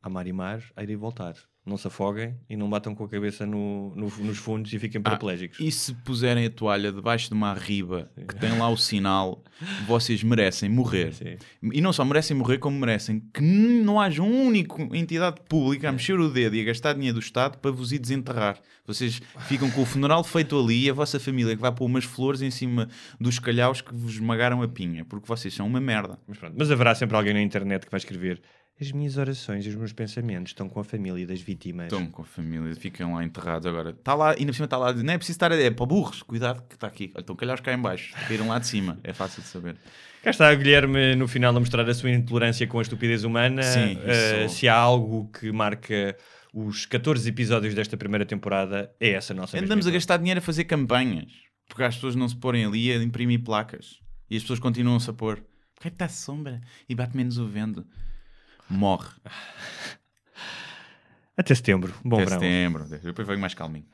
B: amar e mar, a ir e voltar. Não se afoguem e não batam com a cabeça no- no- nos fundos e fiquem paraplégicos.
A: E se puserem a toalha debaixo de uma riba que tem lá o sinal, vocês merecem morrer.
B: Sim.
A: E não só merecem morrer, como merecem que não haja um único entidade pública a mexer o dedo e a gastar dinheiro do Estado para vos ir desenterrar. Vocês ficam com o funeral feito ali e a vossa família que vai pôr umas flores em cima dos calhaus que vos esmagaram a pinha, porque vocês são uma merda.
B: Mas, pronto. Mas haverá sempre alguém na internet que vai escrever As minhas orações e os meus pensamentos estão com a família das vítimas.
A: Estão com a família, ficam lá enterrados agora. Está lá, ainda por cima está lá, não é preciso estar, é para burros, cuidado que está aqui. Olha, Estão calhaus cá em baixo, caíram lá de cima, é fácil de saber.
B: Cá está o Guilherme no final a mostrar a sua intolerância com a estupidez humana.
A: Sim, isso.
B: se há algo que marca os 14 episódios desta primeira temporada, é essa nossa
A: Andamos a gastar dinheiro a fazer campanhas, porque as pessoas não se porem ali a imprimir placas. E as pessoas continuam-se a pôr. Porque é que está sombra e bate menos o vento. Morre.
B: Até setembro. Bom
A: Até
B: verão.
A: setembro. Depois venho mais calminho.